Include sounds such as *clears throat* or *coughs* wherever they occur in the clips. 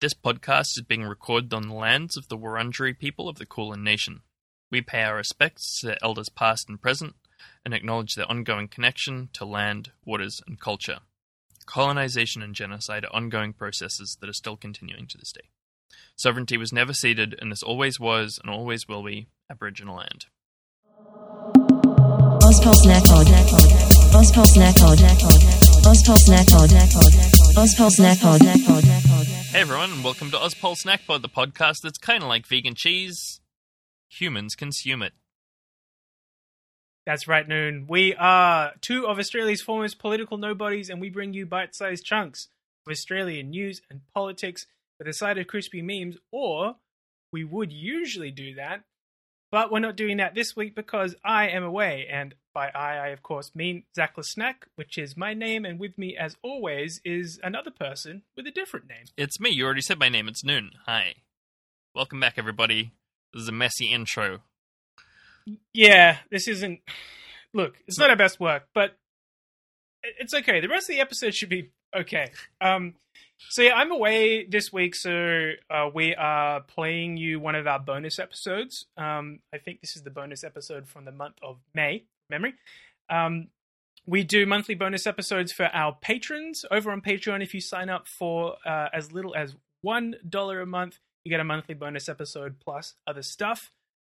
This podcast is being recorded on the lands of the Wurundjeri people of the Kulin Nation. We pay our respects to their elders past and present and acknowledge their ongoing connection to land, waters, and culture. Colonization and genocide are ongoing processes that are still continuing to this day. Sovereignty was never ceded, and this always was and always will be Aboriginal land. Ozpol Snack Pod. Ozpol Snack Pod. Ozpol Snack Pod. Ozpol Snack Pod. Hey everyone, and welcome to Ozpol Snack Pod, the podcast that's kind of like vegan cheese. Humans consume it. That's right, Noon. We are two of Australia's foremost political nobodies, and we bring you bite sized chunks of Australian news and politics with a side of crispy memes, or we would usually do that, but we're not doing that this week because I am away, and by I, I of course mean Zachless Snack, which is my name, and with me, as always, is another person with a different name. It's me, you already said my name, it's Noon. Hi. Welcome back, everybody. This is a messy intro. Yeah, this isn't. Look, it's not our best work, but it's okay. The rest of the episode should be okay. Um, so yeah, I'm away this week, so uh, we are playing you one of our bonus episodes. Um, I think this is the bonus episode from the month of May. Memory. Um, we do monthly bonus episodes for our patrons over on Patreon. If you sign up for uh, as little as one dollar a month, you get a monthly bonus episode plus other stuff.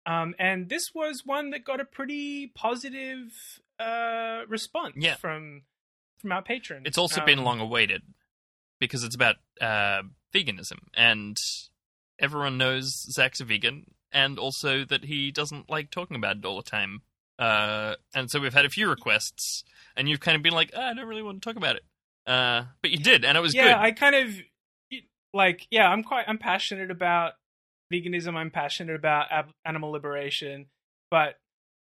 Um, and this was one that got a pretty positive uh, response Yeah. from from our patrons. It's also been Um, long awaited because it's about uh, veganism, and everyone knows Zach's a vegan, and also that he doesn't like talking about it all the time. Uh, and so we've had a few requests, and you've kind of been like, "Ah, "I don't really want to talk about it," uh, but you did, and it was yeah, good. I kind of like. Yeah, I'm quite. I'm passionate about veganism. I'm passionate about ab- animal liberation, but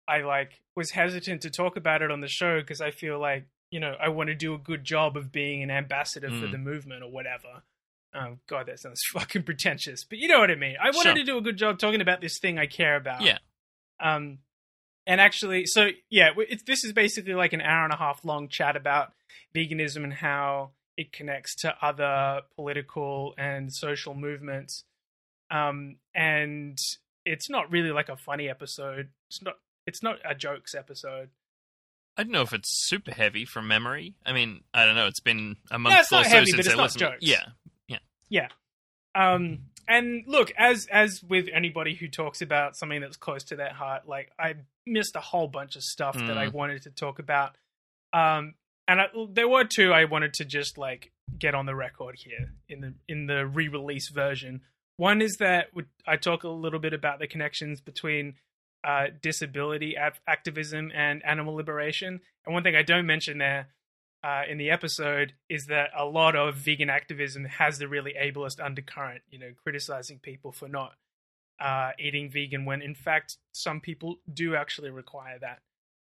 I like was hesitant to talk about it on the show because I feel like you know I want to do a good job of being an ambassador for Mm. the movement or whatever. Oh god, that sounds *laughs* fucking pretentious, but you know what I mean. I wanted Sure. to do a good job talking about this thing I care about. Yeah. Um, and actually, so yeah, it's, this is basically like an hour and a half long chat about veganism and how it connects to other political and social movements. Um, and it's not really like a funny episode. It's not. It's not a jokes episode. I don't know if it's super heavy from memory. I mean, I don't know. It's been a month it's or so heavy, since I listened. jokes. Yeah, yeah, yeah, Um, and look, as as with anybody who talks about something that's close to their heart, like I missed a whole bunch of stuff that I Mm. wanted to talk about. Um, and I, there were two I wanted to just like get on the record here in the in the re-release version. One is that I talk a little bit about the connections between uh, disability activism and animal liberation. And one thing I don't mention there uh, in the episode is that a lot of vegan activism has the really ableist undercurrent, you know, criticizing people for not uh, eating vegan when in fact some people do actually require that,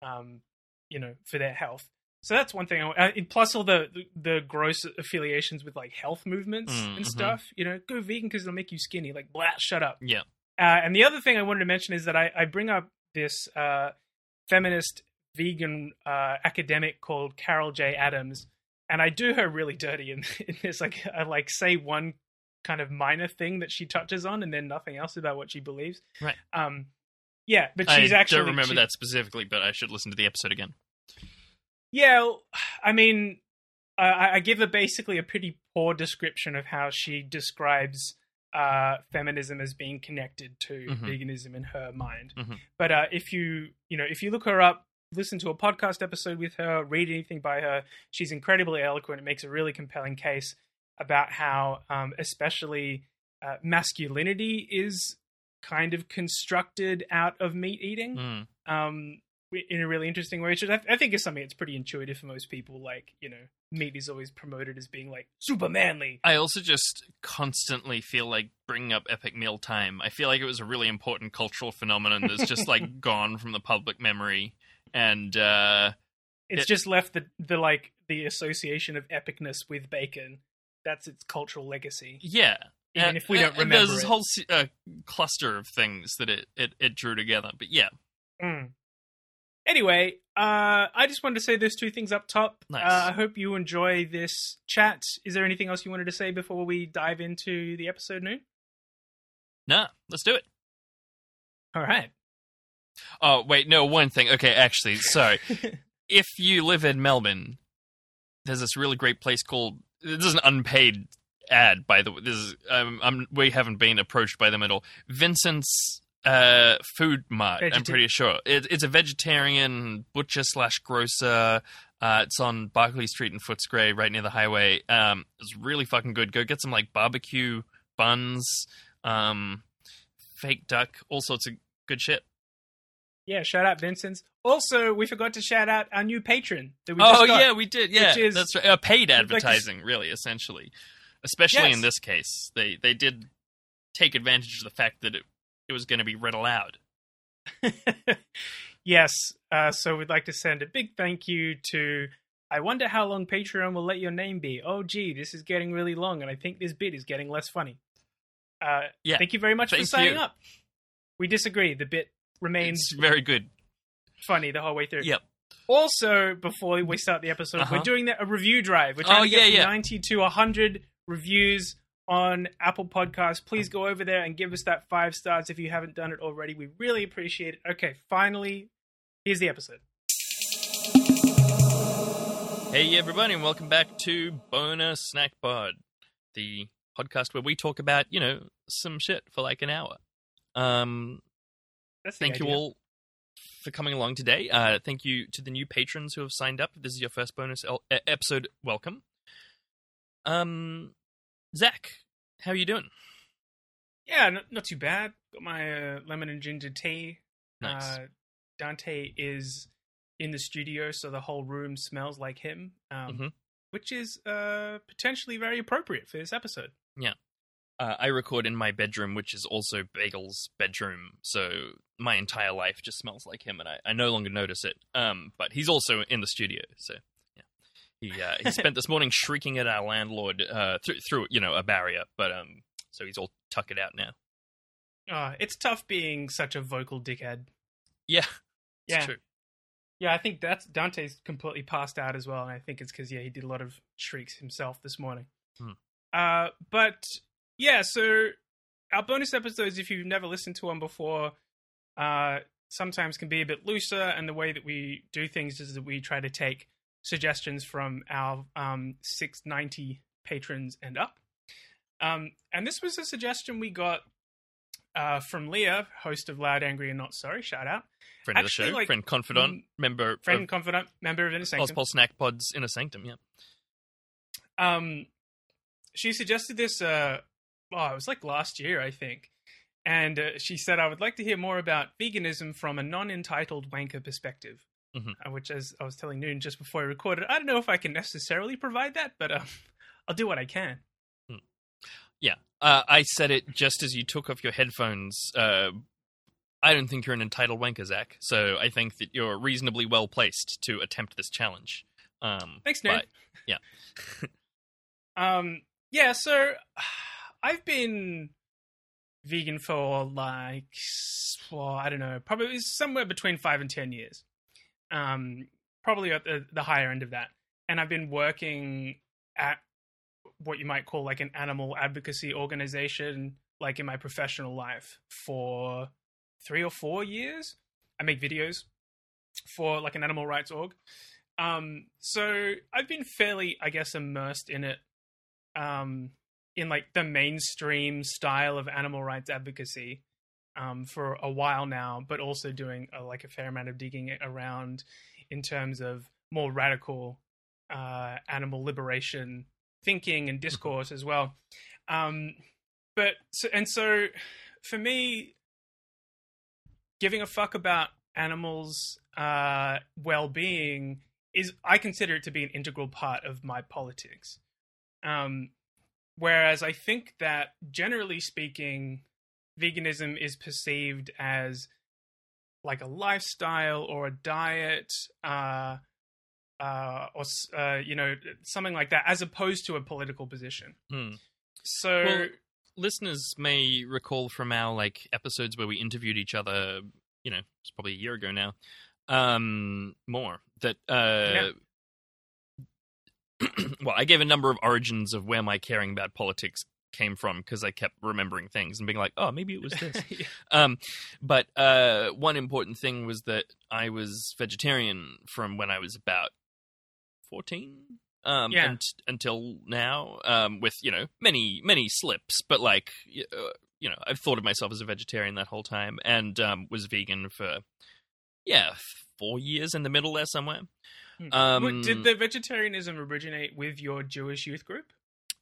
um, you know, for their health. So that's one thing. I, uh, plus all the, the the gross affiliations with like health movements Mm, and mhm. stuff. You know, go vegan because it'll make you skinny. Like, blah, shut up. yeah. Uh, and the other thing I wanted to mention is that I, I bring up this uh, feminist vegan uh, academic called Carol J. Adams, and I do her really dirty in, *laughs* in this. Like, I like say one kind of minor thing that she touches on, and then nothing else about what she believes. Right. Um. Yeah, but she's I actually I don't remember she- that specifically, but I should listen to the episode again. Yeah, I mean, I, I give her basically a pretty poor description of how she describes uh, feminism as being connected to Mhm. veganism in her mind. Mhm. But uh, if you, you know, if you look her up, listen to a podcast episode with her, read anything by her, she's incredibly eloquent. It makes a really compelling case about how, um, especially uh, masculinity is kind of constructed out of meat eating Mm. um, in a really interesting way, which I, I think is something that's pretty intuitive for most people. Like, you know, meat is always promoted as being like super manly. I also just constantly feel like bringing up epic meal time. I feel like it was a really important cultural phenomenon that's just like *laughs* gone from the public memory. And uh, It's It- just left the, the like the association of epicness with bacon. That's its cultural legacy. yeah, Even And- if we don't remember there's this it. whole uh, cluster of things that it, it it drew together. But yeah, Mm. Anyway, uh, I just wanted to say those two things up top. Nice. Uh, I hope you enjoy this chat. Is there anything else you wanted to say before we dive into the episode, Noon? Nah, let's do it. All right. Oh wait, no, one thing. Okay, actually, sorry. *laughs* if you live in Melbourne, there's this really great place called. This is an unpaid ad, by the way. This is um, I'm, we haven't been approached by them at all. Vincent's uh, Food Mart. I'm pretty sure it, it's a vegetarian butcher slash grocer. Uh, it's on Barkly Street in Footscray, right near the highway. Um, it's really fucking good. Go get some like barbecue buns, um, fake duck, all sorts of good shit. Yeah, shout out Vincent's. Also, we forgot to shout out our new patron that we oh just got. yeah, we did. Yeah, which is- that's right. Uh, paid like advertising, really, essentially. Especially Yes. in this case, they they did take advantage of the fact that it it was going to be read aloud. *laughs* yes. Uh, so we'd like to send a big thank you to. I wonder how long Patreon will let your name be. Oh, gee, this is getting really long, and I think this bit is getting less funny. Uh, Yeah. Thank you very much for signing you. up. We disagree. The bit remains It's very good. funny the whole way through. Yep. Also, before we start the episode, Uh-huh. we're doing a review drive. We're trying Oh, to get yeah, yeah. 90 to 100 reviews on Apple Podcasts. Please go over there and give us that five stars if you haven't done it already. We really appreciate it. Okay, finally, here's the episode. Hey everybody, and welcome back to Boner Snack Pod, the podcast where we talk about you know some shit for like an hour. Um, That's thank you all for coming along today. Uh, thank you to the new patrons who have signed up. If this is your first bonus el- episode, welcome. Um, Zach, how are you doing? Yeah, not, not too bad. Got my uh, lemon and ginger tea. Nice. Uh, Dante is in the studio, so the whole room smells like him, um, Mhm. which is uh, potentially very appropriate for this episode. Uh, I record in my bedroom, which is also Bagel's bedroom. So my entire life just smells like him, and I, I no longer notice it. Um, but he's also in the studio, so yeah. He uh, he spent this morning *laughs* shrieking at our landlord uh, through through you know a barrier, but um, so he's all tuck it out now. Uh, it's tough being such a vocal dickhead. Yeah, it's Yeah. true. Yeah, I think that's Dante's completely passed out as well, and I think it's because yeah he did a lot of shrieks himself this morning. Hmm. Uh, but yeah, so our bonus episodes, if you've never listened to one before, uh, sometimes can be a bit looser, and the way that we do things is that we try to take suggestions from our um, 690 patrons and up. Um, and this was a suggestion we got uh, from Leah, host of Loud, Angry, and Not Sorry. Shout out. Friend Actually, of the show, like, friend confidant, mm, member Friend, of confidant, member of Inner Sanctum. Ozpol Snack Pod's Inner Sanctum. Yeah, um she suggested this uh oh it was like last year i think and uh, she said i would like to hear more about veganism from a non-entitled wanker perspective Mhm. uh, which as i was telling noon just before i recorded i don't know if i can necessarily provide that but um, *laughs* i'll do what i can yeah. Uh, I said it just as you took off your headphones. Uh, I don't think you're an entitled wanker, Zach. So I think that you're reasonably well placed to attempt this challenge. Um, thanks noon but- yeah. *laughs* um yeah so i've been vegan for like well i don't know probably somewhere between five and ten years. Um probably at the, the higher end of that. And i've been working at what you might call like an animal advocacy organization like in my professional life for three or four years. I make videos for like an animal rights org. Um so i've been fairly i guess immersed in it. Um in like the mainstream style of animal rights advocacy um for a while now but also doing uh, like a fair amount of digging around in terms of more radical uh animal liberation thinking and discourse as well um but so and so for me giving a fuck about animals uh well-being is I consider it to be an integral part of my politics. Um, whereas I think that generally speaking, veganism is perceived as like a lifestyle or a diet, uh, uh, or uh, you know something like that, as opposed to a political position. Hmm. So Well, listeners may recall from our like episodes where we interviewed each other. You know, it's probably a year ago now. um, more that uh, *clears throat* well, I gave a number of origins of where my caring about politics came from because I kept remembering things and being like, oh, maybe it was this. *laughs* Yeah. um, but uh, one important thing was that I was vegetarian from when I was about fourteen. Um, Yeah. and, until now, um, with you know many many slips, but like uh, you know, I've thought of myself as a vegetarian that whole time, and um, was vegan for yeah four years in the middle there somewhere. Hmm. Um, Did the vegetarianism originate with your Jewish youth group?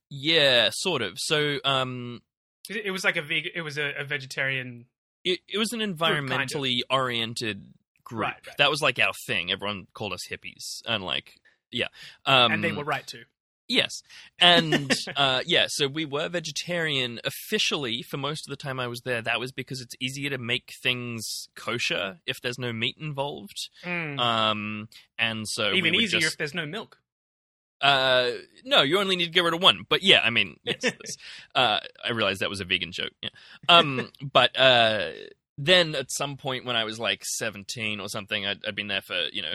Yeah, sort of. So, um, It it was like a vegan. It was a, a vegetarian. it, it was an kind of. environmentally oriented group. Right, right. That was like our thing. Everyone called us hippies, and like, yeah, um, and they were right too. Yes, and *laughs* uh, yeah. So we were vegetarian officially for most of the time I was there. That was because it's easier to make things kosher if there's no meat involved. Mm. Um, and so Even would easier just- if there's no milk. Uh, no, you only need to get rid of one. But yeah, I mean, yes, *laughs* uh, I realized that was a vegan joke. Yeah. Um, *laughs* but uh, then at some point when I was like seventeen or something, I'd, I'd been there for you know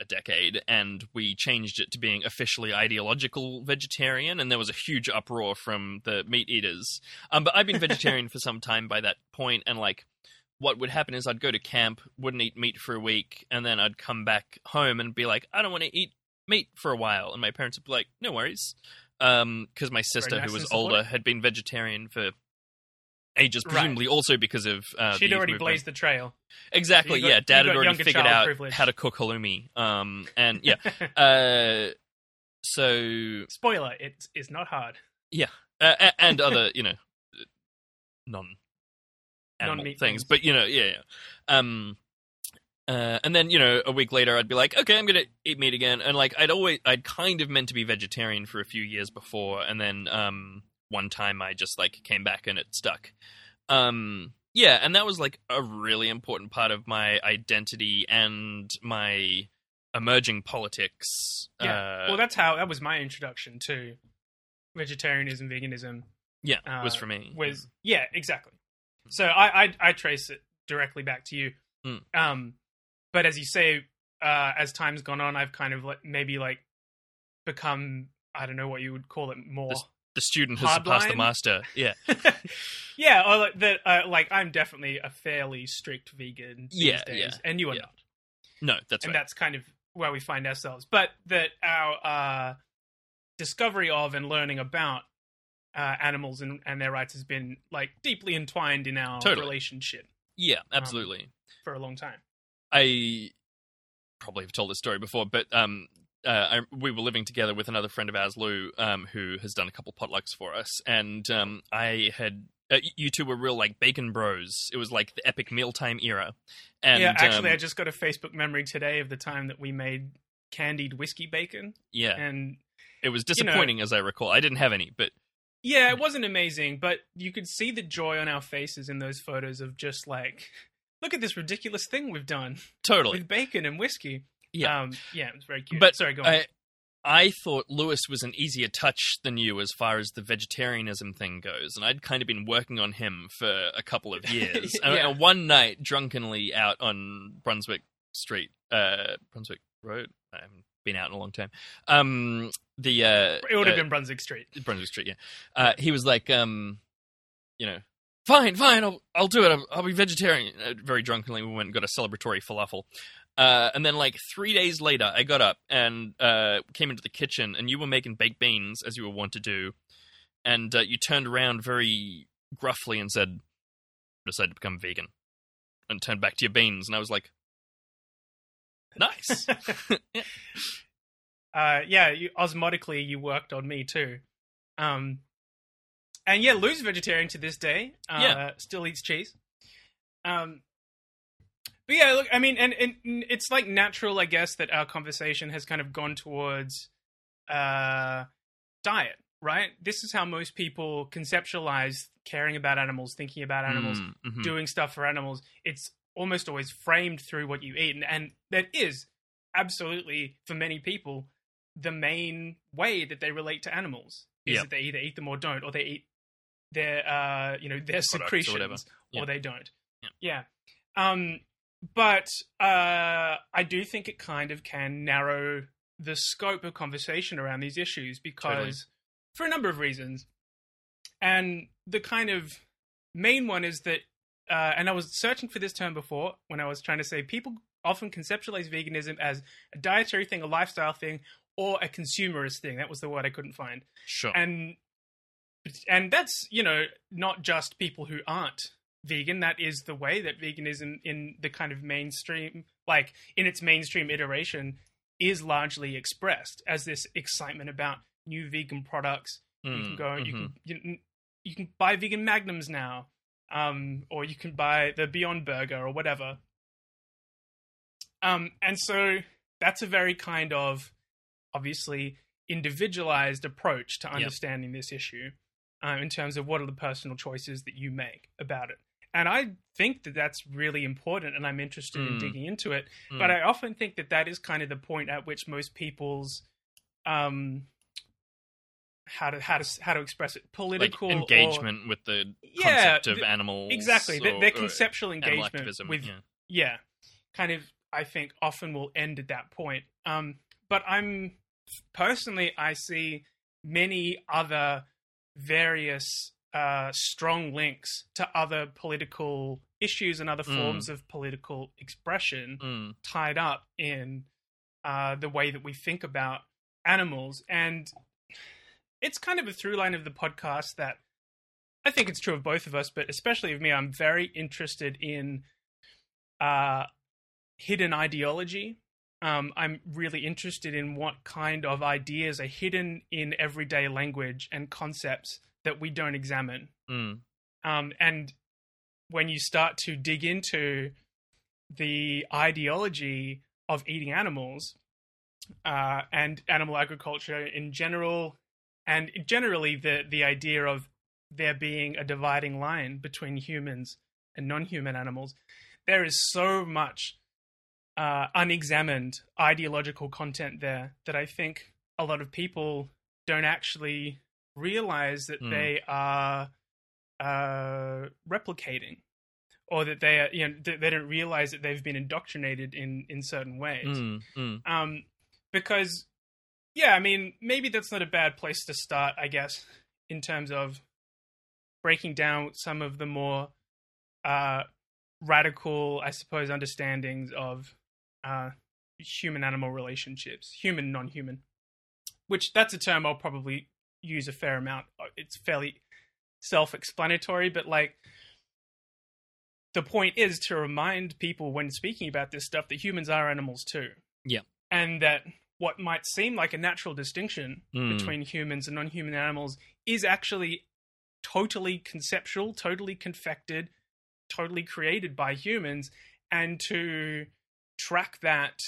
a decade, and we changed it to being officially ideological vegetarian, and there was a huge uproar from the meat eaters. Um, but I've been vegetarian *laughs* for some time by that point, and like. What would happen is I'd go to camp, wouldn't eat meat for a week, and then I'd come back home and be like, I don't want to eat meat for a while, and my parents would be like, "No worries," because my sister, nice who was older, had been vegetarian for ages, Right. presumably also because of uh, She'd already movement. blazed the trail. Exactly, got- yeah. Dad had already figured out privilege. how to cook halloumi, um, and yeah. *laughs* uh, so Spoiler: it is not hard. uh, and other, you know, non animal things, things. but you know, yeah, yeah. Um, uh, and then you know, a week later, I'd be like, okay, I'm gonna eat meat again, and like, I'd always, I'd kind of meant to be vegetarian for a few years before, and then um, one time I just like came back and it stuck. Um, yeah, and that was like a really important part of my identity and my emerging politics. Yeah. Uh, well, that's how that was my introduction to vegetarianism, veganism. yeah, uh, was for me. Was yeah, exactly. So I I, I trace it directly back to you. Mm. Um, but as you say, uh, as time's gone on, I've kind of like maybe like become I don't know what you would call it more. The student has surpassed the master. Yeah. *laughs* yeah, or that. Uh, like I'm definitely a fairly strict vegan these Yeah, days, yeah, and you are yeah. not. No, that's and right. that's kind of where we find ourselves. But that our uh, discovery of and learning about uh, animals and, and their rights has been like deeply entwined in our Totally. relationship Yeah, absolutely. for a long time. I probably have told this story before, but um, uh, I, we were living together with another friend of ours, Lou, um, who has done a couple potlucks for us, and um, I had. Uh, you two were real like bacon bros. It was like the epic mealtime era. And yeah, actually, um, I just got a Facebook memory today of the time that we made candied whiskey bacon, yeah, and it was you know- disappointing as I recall. I didn't have any, but yeah, it wasn't amazing, but you could see the joy on our faces in those photos of just like, look at this ridiculous thing we've done totally. with bacon and whiskey. Yeah. um, yeah, it was very cute. But sorry, go on. I, I thought Lewis was an easier touch than you as far as the vegetarianism thing goes, and I'd kind of been working on him for a couple of years. *laughs* And- Yeah. and one night, drunkenly out on Brunswick Street, uh, Brunswick Road. I haven't been out in a long time. Um, the uh, it would have uh, been Brunswick Street. Brunswick Street. Yeah, uh, he was like, um, you know. Fine, fine, I'll, I'll do it. I'll, I'll be vegetarian. Uh, very drunkenly, we went and got a celebratory falafel. Uh, and then, like three days later, I got up and uh, came into the kitchen, and you were making baked beans as you were wont to do. And uh, you turned around very gruffly and said, "Decided to become vegan," and turned back to your beans. And I was like, "Nice." *laughs* *laughs* uh, yeah, you, osmotically, you worked on me too. Um, and yeah, Lou's vegetarian to this day. Uh, Yeah. still eats cheese. Um, but yeah, look, I mean, and, and it's like natural, I guess, that our conversation has kind of gone towards uh, diet, right? This is how most people conceptualize caring about animals, thinking about animals, Mm, mhm. doing stuff for animals. It's almost always framed through what you eat, and, and that is absolutely for many people the main way that they relate to animals is Yeah. that they either eat them or don't, or they eat their uh you know their Products or secretions or they don't. Yeah. Yeah. Um but uh, I do think it kind of can narrow the scope of conversation around these issues because, Totally. for a number of reasons, and the kind of main one is that, uh, and I was searching for this term before when I was trying to say people often conceptualize veganism as a dietary thing, a lifestyle thing, or a consumerist thing. That was the word I couldn't find Sure. and and that's you know not just people who aren't vegan that is the way that veganism in the kind of mainstream like in its mainstream iteration is largely expressed as this excitement about new vegan products. You can Mm, go you mhm. can you, you can buy vegan magnums now um or you can buy the beyond burger or whatever. Um and so that's a very kind of obviously individualized approach to understanding this issue um, in terms of what are the personal choices that you make about it and i think that that's really important and i'm interested in Mm. digging into it Mm. but I often think that that is kind of the point at which most people's um how to how to how to express it like political or- engagement with the Yeah, concept of th- animals. exactly their, or- their or conceptual engagement with yeah. yeah kind of i think often will end at that point um but i'm personally i see many other various uh strong links to other political issues and other Mm. forms of political expression Mm, tied up in uh the way that we think about animals and it's kind of a through line of the podcast that I think it's true of both of us, but especially of me, I'm very interested in uh, hidden ideology. Um, I'm really interested in what kind of ideas are hidden in everyday language and concepts that we don't examine. mm, Um, and when you start to dig into the ideology of eating animals uh, and animal agriculture in general, and generally the the idea of there being a dividing line between humans and non-human animals, there is so much uh, unexamined ideological content there that I think a lot of people don't actually realize that Hmm. they are uh, replicating, or that they are, you know, they, they don't realize that they've been indoctrinated in in certain ways. mm, mm. Um, because, yeah, I mean, maybe that's not a bad place to start, I guess, in terms of breaking down some of the more uh, radical, I suppose, understandings of uh, human animal relationships, human non human, which that's a term I'll probably use a fair amount. Uh, It's fairly self explanatory, but like, the point is to remind people when speaking about this stuff that humans are animals too. Yeah. And that what might seem like a natural distinction Mm. between humans and non human animals is actually totally conceptual, totally confected, totally created by humans. And to track that,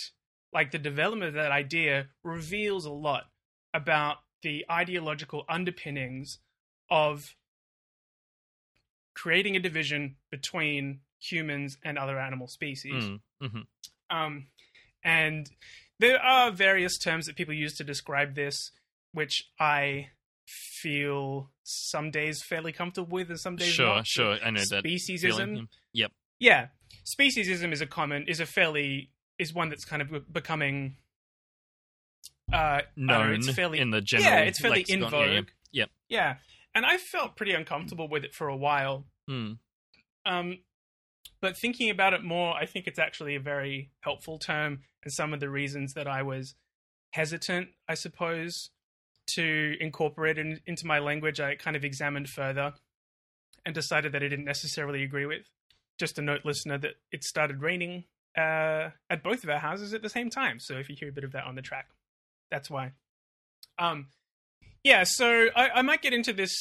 like the development of that idea, reveals a lot about the ideological underpinnings of creating a division between humans and other animal species. Mm, mhm. Um, and there are various terms that people use to describe this, which I feel some days fairly comfortable with and some days Sure, not. sure. I know that Speciesism. feeling. Yep. Yeah, speciesism is a common, is a fairly, is one that's kind of becoming. Uh, don't know, Known it's fairly in the general. yeah, it's fairly in lexicon. Yeah, vogue. yeah. Yep. Yeah, and I felt pretty uncomfortable with it for a while. Mm, Um, but thinking about it more, I think it's actually a very helpful term, and some of the reasons that I was hesitant, I suppose, to incorporate it in, into my language, I kind of examined further and decided that I didn't necessarily agree with. Just a note, listener, that it started raining uh, at both of our houses at the same time. So if you hear a bit of that on the track, that's why. Um, yeah, so I, I might get into this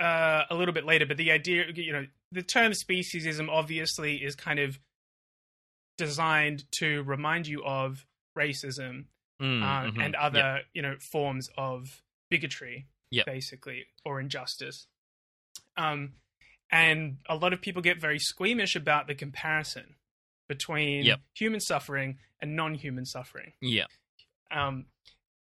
uh, a little bit later, but the idea, you know, the term speciesism obviously is kind of designed to remind you of racism mm, uh, mhm. and other, Yep. you know, forms of bigotry, Yep. basically, or injustice. Um, and a lot of people get very squeamish about the comparison between Yep. human suffering and non-human suffering. Yeah. Um,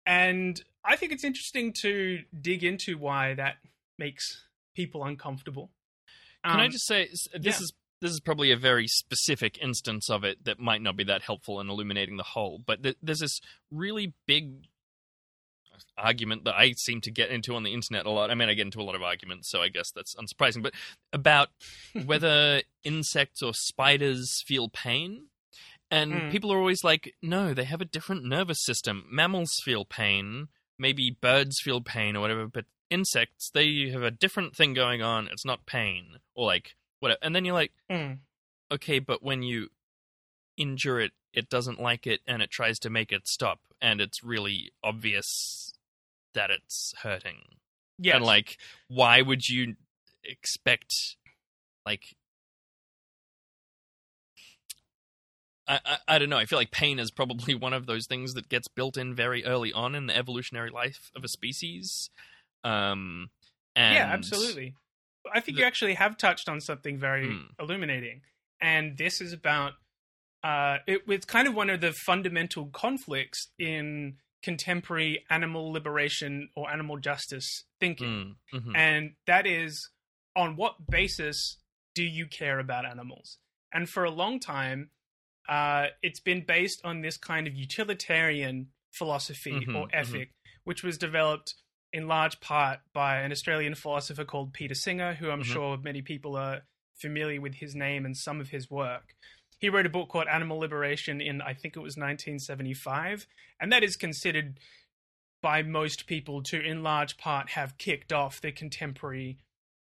and I think it's interesting to dig into why that makes people uncomfortable. Can I Um, just say this yeah. is this is probably a very specific instance of it that might not be that helpful in illuminating the whole. But th- there's this really big argument that I seem to get into on the internet a lot. I mean, I get into a lot of arguments, so I guess that's unsurprising. But about *laughs* whether insects or spiders feel pain. And Mm. people are always like, no, they have a different nervous system. Mammals feel pain, maybe birds feel pain or whatever, but insects, they have a different thing going on. It's not pain. Or like, whatever. And then you're like, Mm. okay, but when you injure it, it doesn't like it and it tries to make it stop. And it's really obvious that it's hurting. Yeah. And like, why would you expect, like, I, I, I don't know. I feel like pain is probably *laughs* one of those things that gets built in very early on in the evolutionary life of a species. Um, and yeah, absolutely. I think the- you actually have touched on something very Hmm. illuminating, and this is about uh, it. It's kind of one of the fundamental conflicts in contemporary animal liberation or animal justice thinking, Mm, mhm. and that is on what basis do you care about animals? And for a long time, uh, it's been based on this kind of utilitarian philosophy Mhm, or mhm. ethic, which was developed in large part by an Australian philosopher called Peter Singer, who I'm Mhm. sure many people are familiar with his name and some of his work. He wrote a book called Animal Liberation in, I think it was 1975, and that is considered by most people to, in large part, have kicked off the contemporary,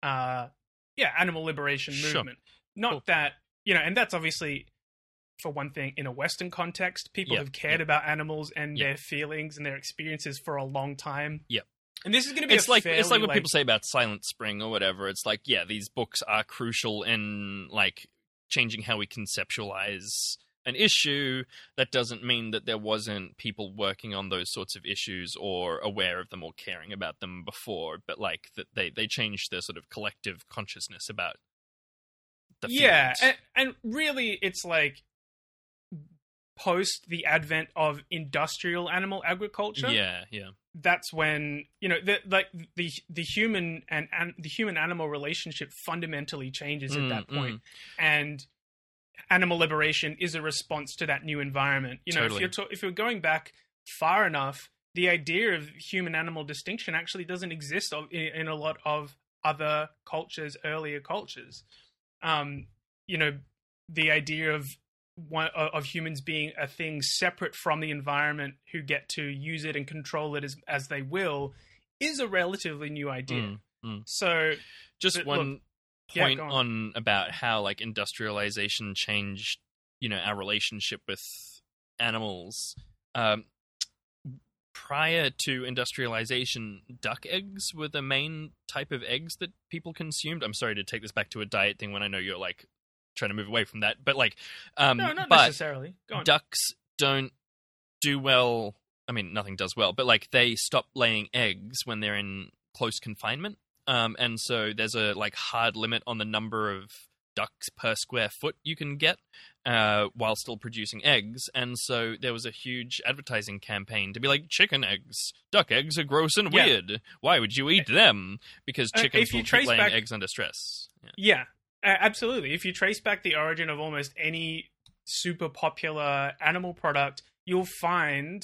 uh, yeah, animal liberation Sure. movement. Not Cool. that you know, and that's obviously for one thing in a Western context, people Yeah, have cared yeah. about animals and Yeah. their feelings and their experiences for a long time. Yeah. and this is going to be it's a like fairly, it's like what like, people say about Silent Spring or whatever. It's like, yeah, these books are crucial in like changing how we conceptualize an issue. That doesn't mean that there wasn't people working on those sorts of issues or aware of them or caring about them before, but like that they they changed their sort of collective consciousness about the yeah, and, and really, it's like post the advent of industrial animal agriculture. yeah, yeah, that's when you know the like the the human and, and the human animal relationship fundamentally changes at Mm, that point. and animal liberation is a response to that new environment you know Totally. if you're to- if you're going back far enough the idea of human animal distinction actually doesn't exist of- in, in a lot of other cultures earlier cultures um you know the idea of one of humans being a thing separate from the environment who get to use it and control it as as they will is a relatively new idea. Mm, mm. So just But one look- point go on. on. about how like industrialization changed you know our relationship with animals um prior to industrialization duck eggs were the main type of eggs that people consumed i'm sorry to take this back to a diet thing when i know you're like trying to move away from that but like um no, not but necessarily. Ducks don't do well. I mean, nothing does well, but like they stop laying eggs when they're in close confinement. Um, and so there's a like hard limit on the number of ducks per square foot you can get uh, while still producing eggs. And so there was a huge advertising campaign to be like, chicken eggs, duck eggs are gross and Yeah. weird. Why would you eat them? Because Uh, chickens you will keep laying back- eggs under stress. Yeah. Yeah, uh, absolutely. If you trace back the origin of almost any super popular animal product, you'll find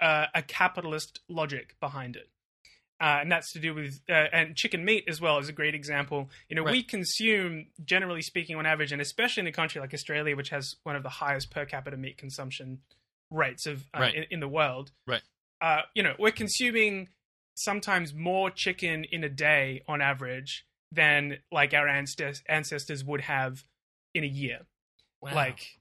uh, a capitalist logic behind it. Uh, and that's to do with uh, and chicken meat as well is a great example. You know, we consume, generally speaking, on average, and especially in a country like Australia, which has one of the highest per capita meat consumption rates of uh, Right. in, in the world. Right. Uh, you know, we're consuming sometimes more chicken in a day on average than like our ancestors ancestors would have in a year. Wow. Like,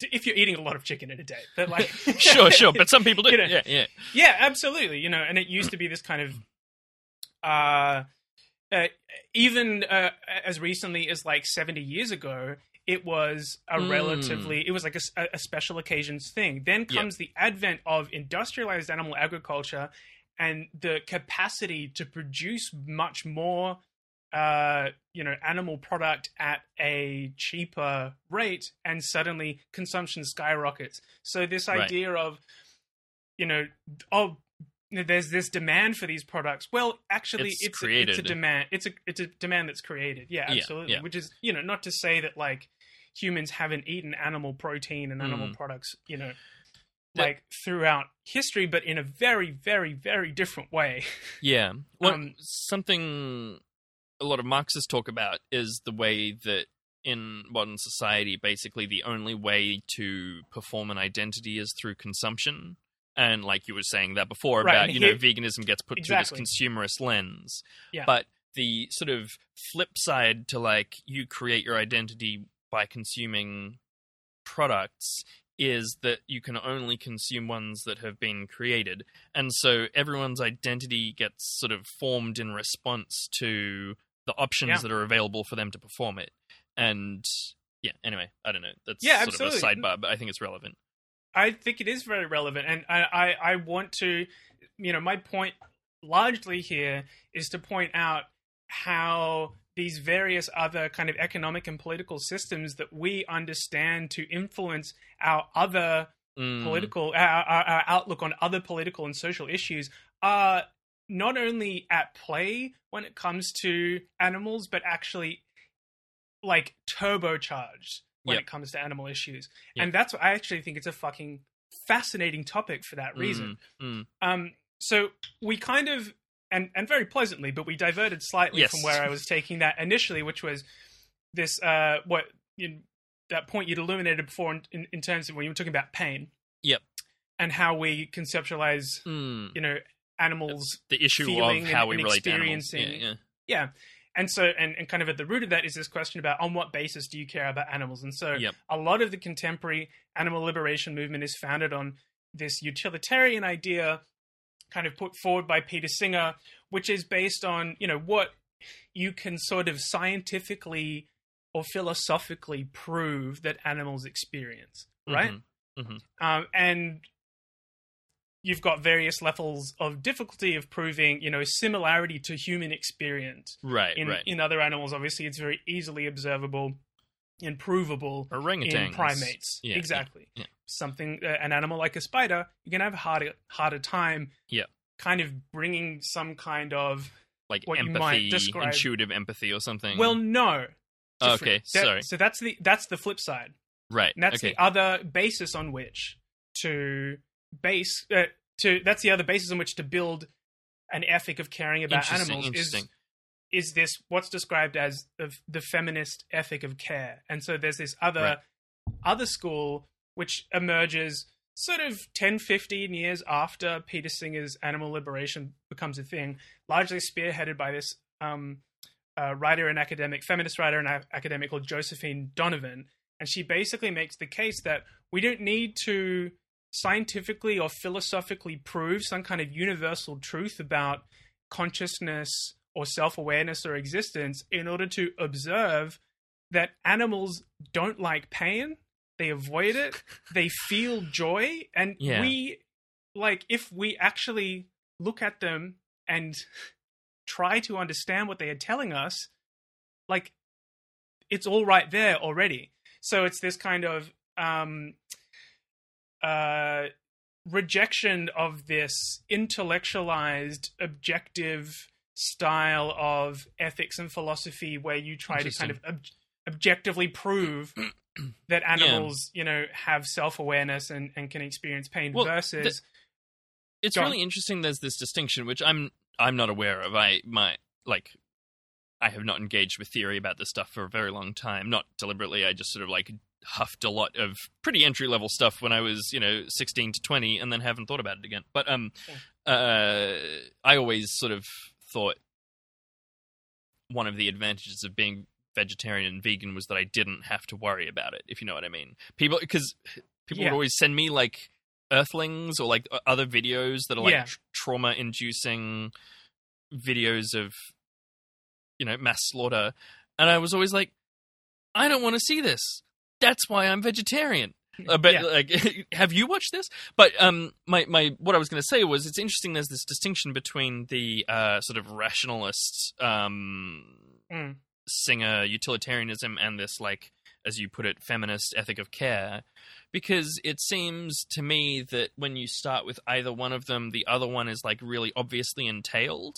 if you're eating a lot of chicken in a day, but like, *laughs* sure, sure, but some people *laughs* do. You know, yeah, yeah. yeah, absolutely. You know, and it used to be this kind of, uh, uh even uh, as recently as like 70 years ago, it was a Mm. relatively, it was like a special occasions thing. Then comes the advent of industrialized animal agriculture and the capacity to produce much more uh you know animal product at a cheaper rate and suddenly consumption skyrockets so this Right. idea of you know oh there's this demand for these products. Well, actually, It's it's a, it's a demand. It's a it's a demand that's created. Yeah, Yeah, absolutely. yeah. Which is you know not to say that like humans haven't eaten animal protein and animal Mm. products. You know. Like throughout history, but in a very, very, very different way. *laughs* Yeah. What, Um, something a lot of Marxists talk about is the way that in modern society, basically the only way to perform an identity is through consumption. And like you were saying that before Right, about, you know, *laughs* veganism gets put Exactly. through this consumerist lens. Yeah. But the sort of flip side to like you create your identity by consuming products is that you can only consume ones that have been created. And so everyone's identity gets sort of formed in response to the options Yeah. that are available for them to perform it. And yeah, anyway, I don't know. That's Yeah, sort absolutely. of a sidebar, but I think it's relevant. I think it is very relevant, and I, I, I want to, you know, my point largely here is to point out how these various other kind of economic and political systems that we understand to influence our other Mm, political, our, our, our outlook on other political and social issues are not only at play when it comes to animals, but actually like turbocharged when Yep. it comes to animal issues. Yep. And that's what I actually think it's a fucking fascinating topic for that reason. mm, Um, so we kind of and and very pleasantly, but we diverted slightly Yes. from where I was taking that initially, which was this uh what you that point you'd illuminated before in, in, in terms of when you were talking about pain. Yep. And how we conceptualize, mm. you know, animals The issue of how and- we and relate to animals. Yeah, yeah. Yeah. And so, and, and kind of at the root of that is this question about on what basis do you care about animals? And so, Yep. a lot of the contemporary animal liberation movement is founded on this utilitarian idea, kind of put forward by Peter Singer, which is based on, you know, what you can sort of scientifically or philosophically prove that animals experience, right? Mhm. um, and you've got various levels of difficulty of proving, you know, similarity to human experience. Right, In right. in other animals, obviously, it's very easily observable and provable in primates. Yeah, yeah, exactly. yeah. Something, uh, an animal like a spider, you're gonna have a harder harder time. Yeah. Kind of bringing some kind of Like what you might empathy, describe- intuitive empathy or something. well, no. Oh, okay, That- sorry. So that's the that's the flip side. right. And that's okay. the other basis on which to base uh, to that's the other basis on which to build an ethic of caring about Interesting, animals interesting. is this what's described as the, the feminist ethic of care and so there's this other Right. other school which emerges sort of 10 15 years after peter singer's animal liberation becomes a thing largely spearheaded by this um, uh, writer and academic feminist writer and a- academic called josephine donovan and she basically makes the case that we don't need to scientifically or philosophically prove some kind of universal truth about consciousness or self-awareness or existence in order to observe that animals don't like pain they avoid it *laughs* they feel joy and Yeah. we like if we actually look at them and *laughs* try to understand what they are telling us like it's all right there already so it's this kind of um uh rejection of this intellectualized objective style of ethics and philosophy where you try to kind of ob- objectively prove *clears throat* that animals you know have self-awareness and, and can experience pain Well, versus it's Go on. really interesting there's this distinction which i'm i'm not aware of. I my like i have not engaged with theory about this stuff for a very long time. Not deliberately. I just sort of like huffed a lot of pretty entry level stuff when i was you know 16 to 20 and then haven't thought about it again. But um uh i always sort of thought one of the advantages of being vegetarian and vegan was that i didn't have to worry about it if you know what i mean people because people Yeah. would always send me like earthlings or like other videos that are like Yeah. tr- trauma inducing videos of you know mass slaughter and i was always like i don't want to see this that's why i'm vegetarian uh, but Yeah. like *laughs* have you watched this but um my my what i was going to say was it's interesting there's this distinction between the uh sort of rationalist um Mm. singer utilitarianism and this like as you put it, feminist ethic of care, because it seems to me that when you start with either one of them, the other one is like really obviously entailed,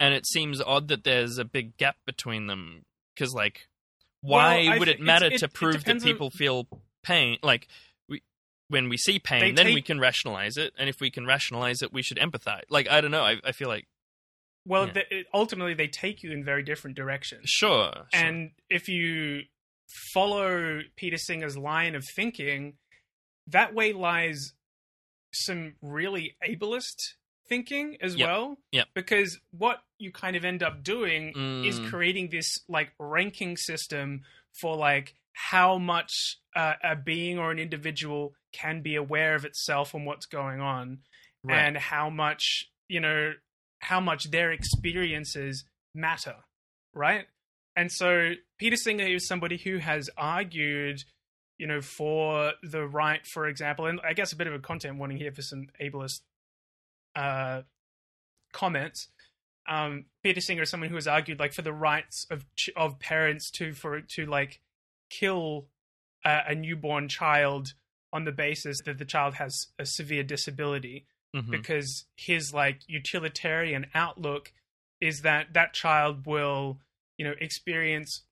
and it seems odd that there's a big gap between them. Because like, why Well, would it matter it- to prove that depends on- people feel pain? Like, we, when we see pain, They then we can rationalize it, and if we can rationalize it, we should empathize. Like, I don't know. I, I feel like Well, Yeah. the, it- ultimately, they take you in very different directions. sure, sure. And if you follow Peter Singer's line of thinking, that way lies some really ableist thinking as Yep. well. Yep. Because what you kind of end up doing is Mm. creating this like ranking system for like how much uh, a being or an individual can be aware of itself and what's going on Right. and how much you know how much their experiences matter right and so peter singer is somebody who has argued you know for the right for example and i guess a bit of a content warning here for some ableist uh comments um peter singer is someone who has argued like for the rights of ch- of parents to for to like kill a, a newborn child on the basis that the child has a severe disability Mhm. because his like utilitarian outlook is that that child will you know experience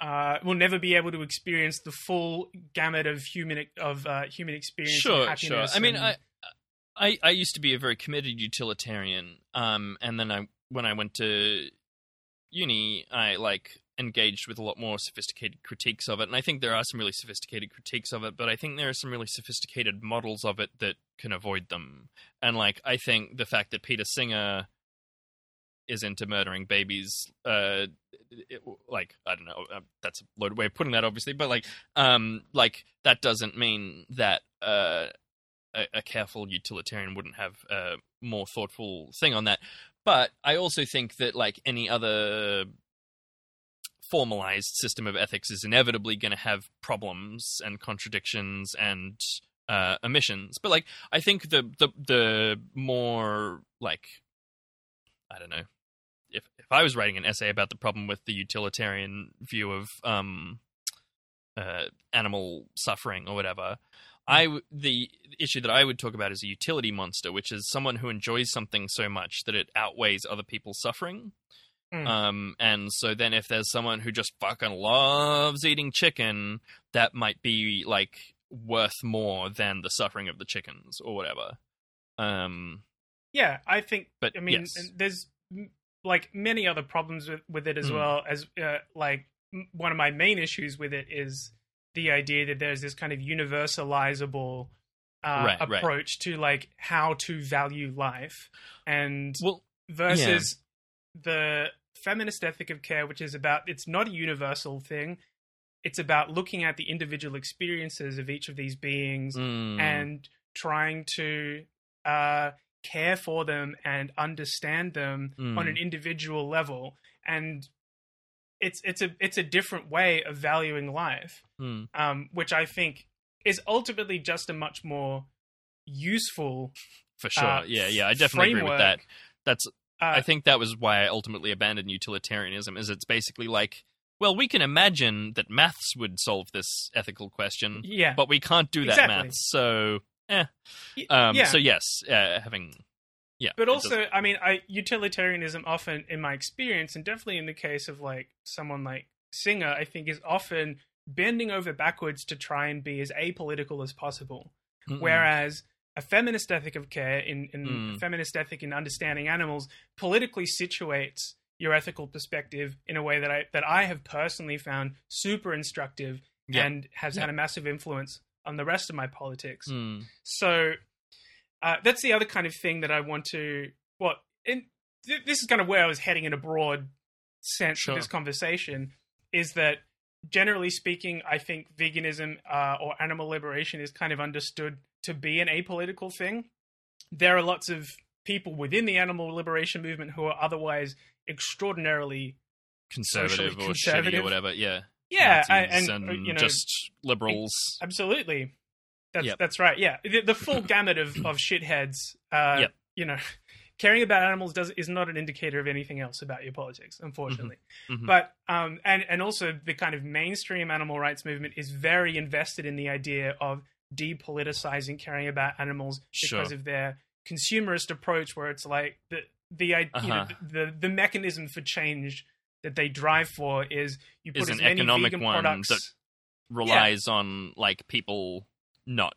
uh will never be able to experience the full gamut of human of uh human experience sure, sure. happiness I mean, I, I, I used to be a very committed utilitarian, um, and then I, when I went to uni, I like engaged with a lot more sophisticated critiques of it, and I think there are some really sophisticated critiques of it, but I think there are some really sophisticated models of it that can avoid them, and like I think the fact that Peter Singer is into murdering babies, uh, it, like I don't know, uh, that's a loaded way of putting that, obviously, but like, um, like that doesn't mean that uh, a, a careful utilitarian wouldn't have a more thoughtful thing on that. But I also think that, like any other formalized system of ethics, is inevitably going to have problems and contradictions and uh, omissions. But like, I think the the the more like, I don't know, if if I was writing an essay about the problem with the utilitarian view of um, uh, animal suffering or whatever, I the issue that I would talk about is a utility monster, which is someone who enjoys something so much that it outweighs other people's suffering. Mm. Um, and so then if there's someone who just fucking loves eating chicken, that might be like worth more than the suffering of the chickens or whatever. Um, yeah i think but I mean, yes. there's like many other problems with, with it as Mm. well as uh, like m- one of my main issues with it is the idea that there's this kind of universalizable uh, Right, right. approach to like how to value life and well, versus the feminist ethic of care which is about it's not a universal thing it's about looking at the individual experiences of each of these beings mm, and trying to uh, care for them and understand them Mm. on an individual level and it's it's a it's a different way of valuing life mm, um, which i think is ultimately just a much more useful for sure. uh, yeah, yeah, I definitely agree with that. That's uh, I think that was why I ultimately abandoned utilitarianism. Is it's basically like, well, we can imagine that maths would solve this ethical question, yeah but we can't do that Exactly. maths. So, eh. Um, yeah So yes, uh, having yeah, but also i mean i utilitarianism often in my experience and definitely in the case of like someone like singer i think is often bending over backwards to try and be as apolitical as possible Mm-mm. whereas a feminist ethic of care in, in Mm. feminist ethic in understanding animals politically situates your ethical perspective in a way that i that i have personally found super instructive Yeah. and has had a massive influence on the rest of my politics Mm. so uh, that's the other kind of thing that I want to. Well, in, th- this is kind of where I was heading in a broad sense Sure. of this conversation. Is that generally speaking, I think veganism uh, or animal liberation is kind of understood to be an apolitical thing. There are lots of people within the animal liberation movement who are otherwise extraordinarily conservative or shitty or whatever. Yeah, yeah, Nazis and, uh, you know just liberals. Absolutely. That's Yep. that's right. Yeah, the, the full *coughs* gamut of of shitheads. Uh, Yep. You know, *laughs* caring about animals does is not an indicator of anything else about your politics, unfortunately. Mhm. But um, and and also the kind of mainstream animal rights movement is very invested in the idea of depoliticizing caring about animals Sure. because of their consumerist approach, where it's like the the i- you know, Uh-huh. the the mechanism for change that they drive for is you put Is as an many economic vegan one products. that- relies on like people not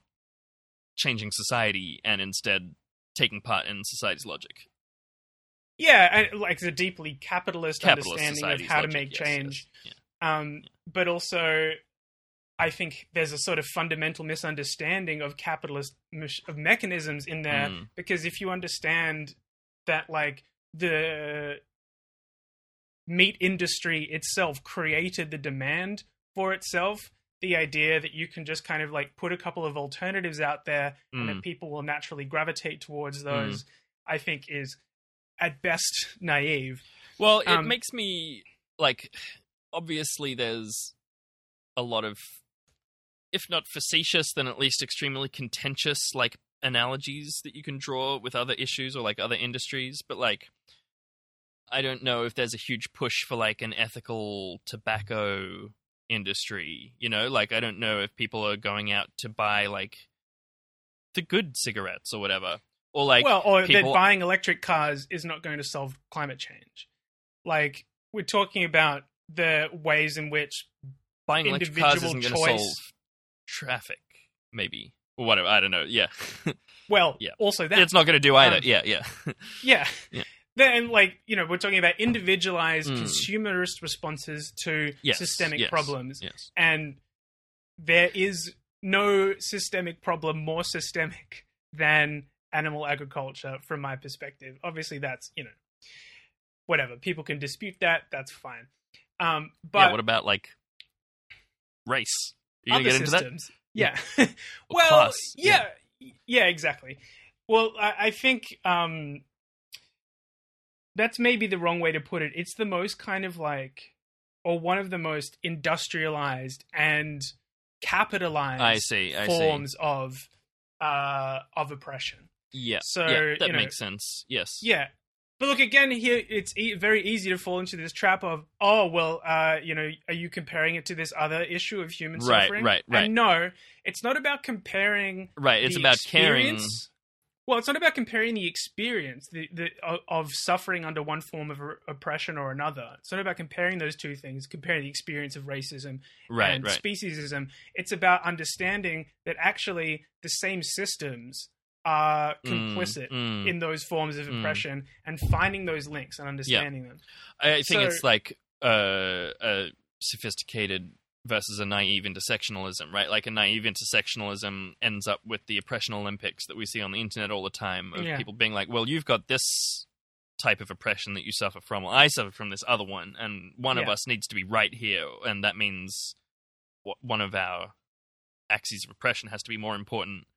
changing society and instead taking part in society's logic. yeah, and like the deeply capitalist, Capitalist understanding of how logic, to make yes, change. yes, yeah. Um, but also, I think there's a sort of fundamental misunderstanding of capitalist mech- of mechanisms in there Mm. because if you understand that, like the meat industry itself created the demand for itself, the idea that you can just kind of like put a couple of alternatives out there and Mm. that people will naturally gravitate towards those, I think is at best naive. Well, it Um, makes me like obviously there's a lot of if not facetious then at least extremely contentious like analogies that you can draw with other issues or like other industries, but like I don't know if there's a huge push for like an ethical tobacco industry, you know? Like I don't know if people are going out to buy like the good cigarettes or whatever. Or like well, or people- that buying electric cars is not going to solve climate change. Like we're talking about the ways in which buying electric cars individual isn't going to choice- solve traffic, maybe or whatever. I don't know. Yeah, *laughs* well, Yeah. also that it's not going to do either. Um, yeah, yeah, *laughs* yeah. Yeah. Then, like you know, we're talking about individualized Mm. consumerist responses to yes, systemic yes, problems, Yes, and there is no systemic problem more systemic than animal agriculture, from my perspective. Obviously, that's you know, whatever people can dispute that. That's fine. Um, but yeah. What about like race? You other get into that? systems. Yeah. *laughs* Well, class, yeah. yeah, exactly. Well, I, I think um, that's maybe the wrong way to put it. It's the most kind of like, or one of the most industrialized and capitalized I see. I see. forms of uh, of oppression. Yeah. So, yeah, that you know- makes sense. Yes. Yeah. But look again here. It's e- very easy to fall into this trap of, oh well, uh, you know, are you comparing it to this other issue of human Right, suffering? right, right. And no, it's not about comparing Right. It's the about caring. experience- Well, it's not about comparing the experience the, the, of- of suffering under one form of oppression or another. It's not about comparing those two things, comparing the experience of racism Right. and Right. speciesism. It's about understanding that actually the same systems are Mm, complicit mm. in those forms of Mm. oppression and finding those links and understanding them. I think So- it's like uh, a sophisticated versus a naive intersectionalism, right? Like a naive intersectionalism ends up with the oppression Olympics that we see on the internet all the time of Yeah. people being like, "Well, you've got this type of oppression that you suffer from, well, I suffer from this other one, and one of us needs to be right here, and that means one of our axes of oppression has to be more important."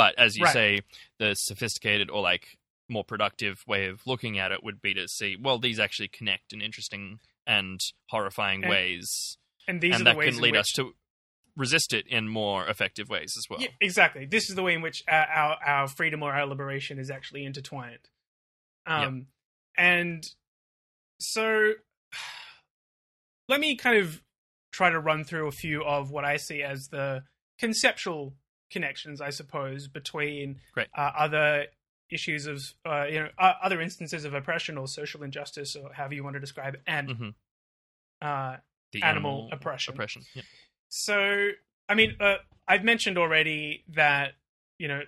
But as you Right. say, the sophisticated or like more productive way of looking at it would be to see, well, these actually connect in interesting and horrifying And- ways, And these and are that the ways can lead which, us to resist it in more effective ways as well. Yeah, exactly. This is the way in which our, our, our freedom or our liberation is actually intertwined. Um, And so *sighs* let me kind of try to run through a few of what I see as the conceptual connections, I suppose, between uh, other issues of, uh, you know, uh, other instances of oppression or social injustice or however you want to describe it, and Mhm. uh, The Animal oppression. Oppression. Yeah. So, I mean, uh, I've mentioned already that you know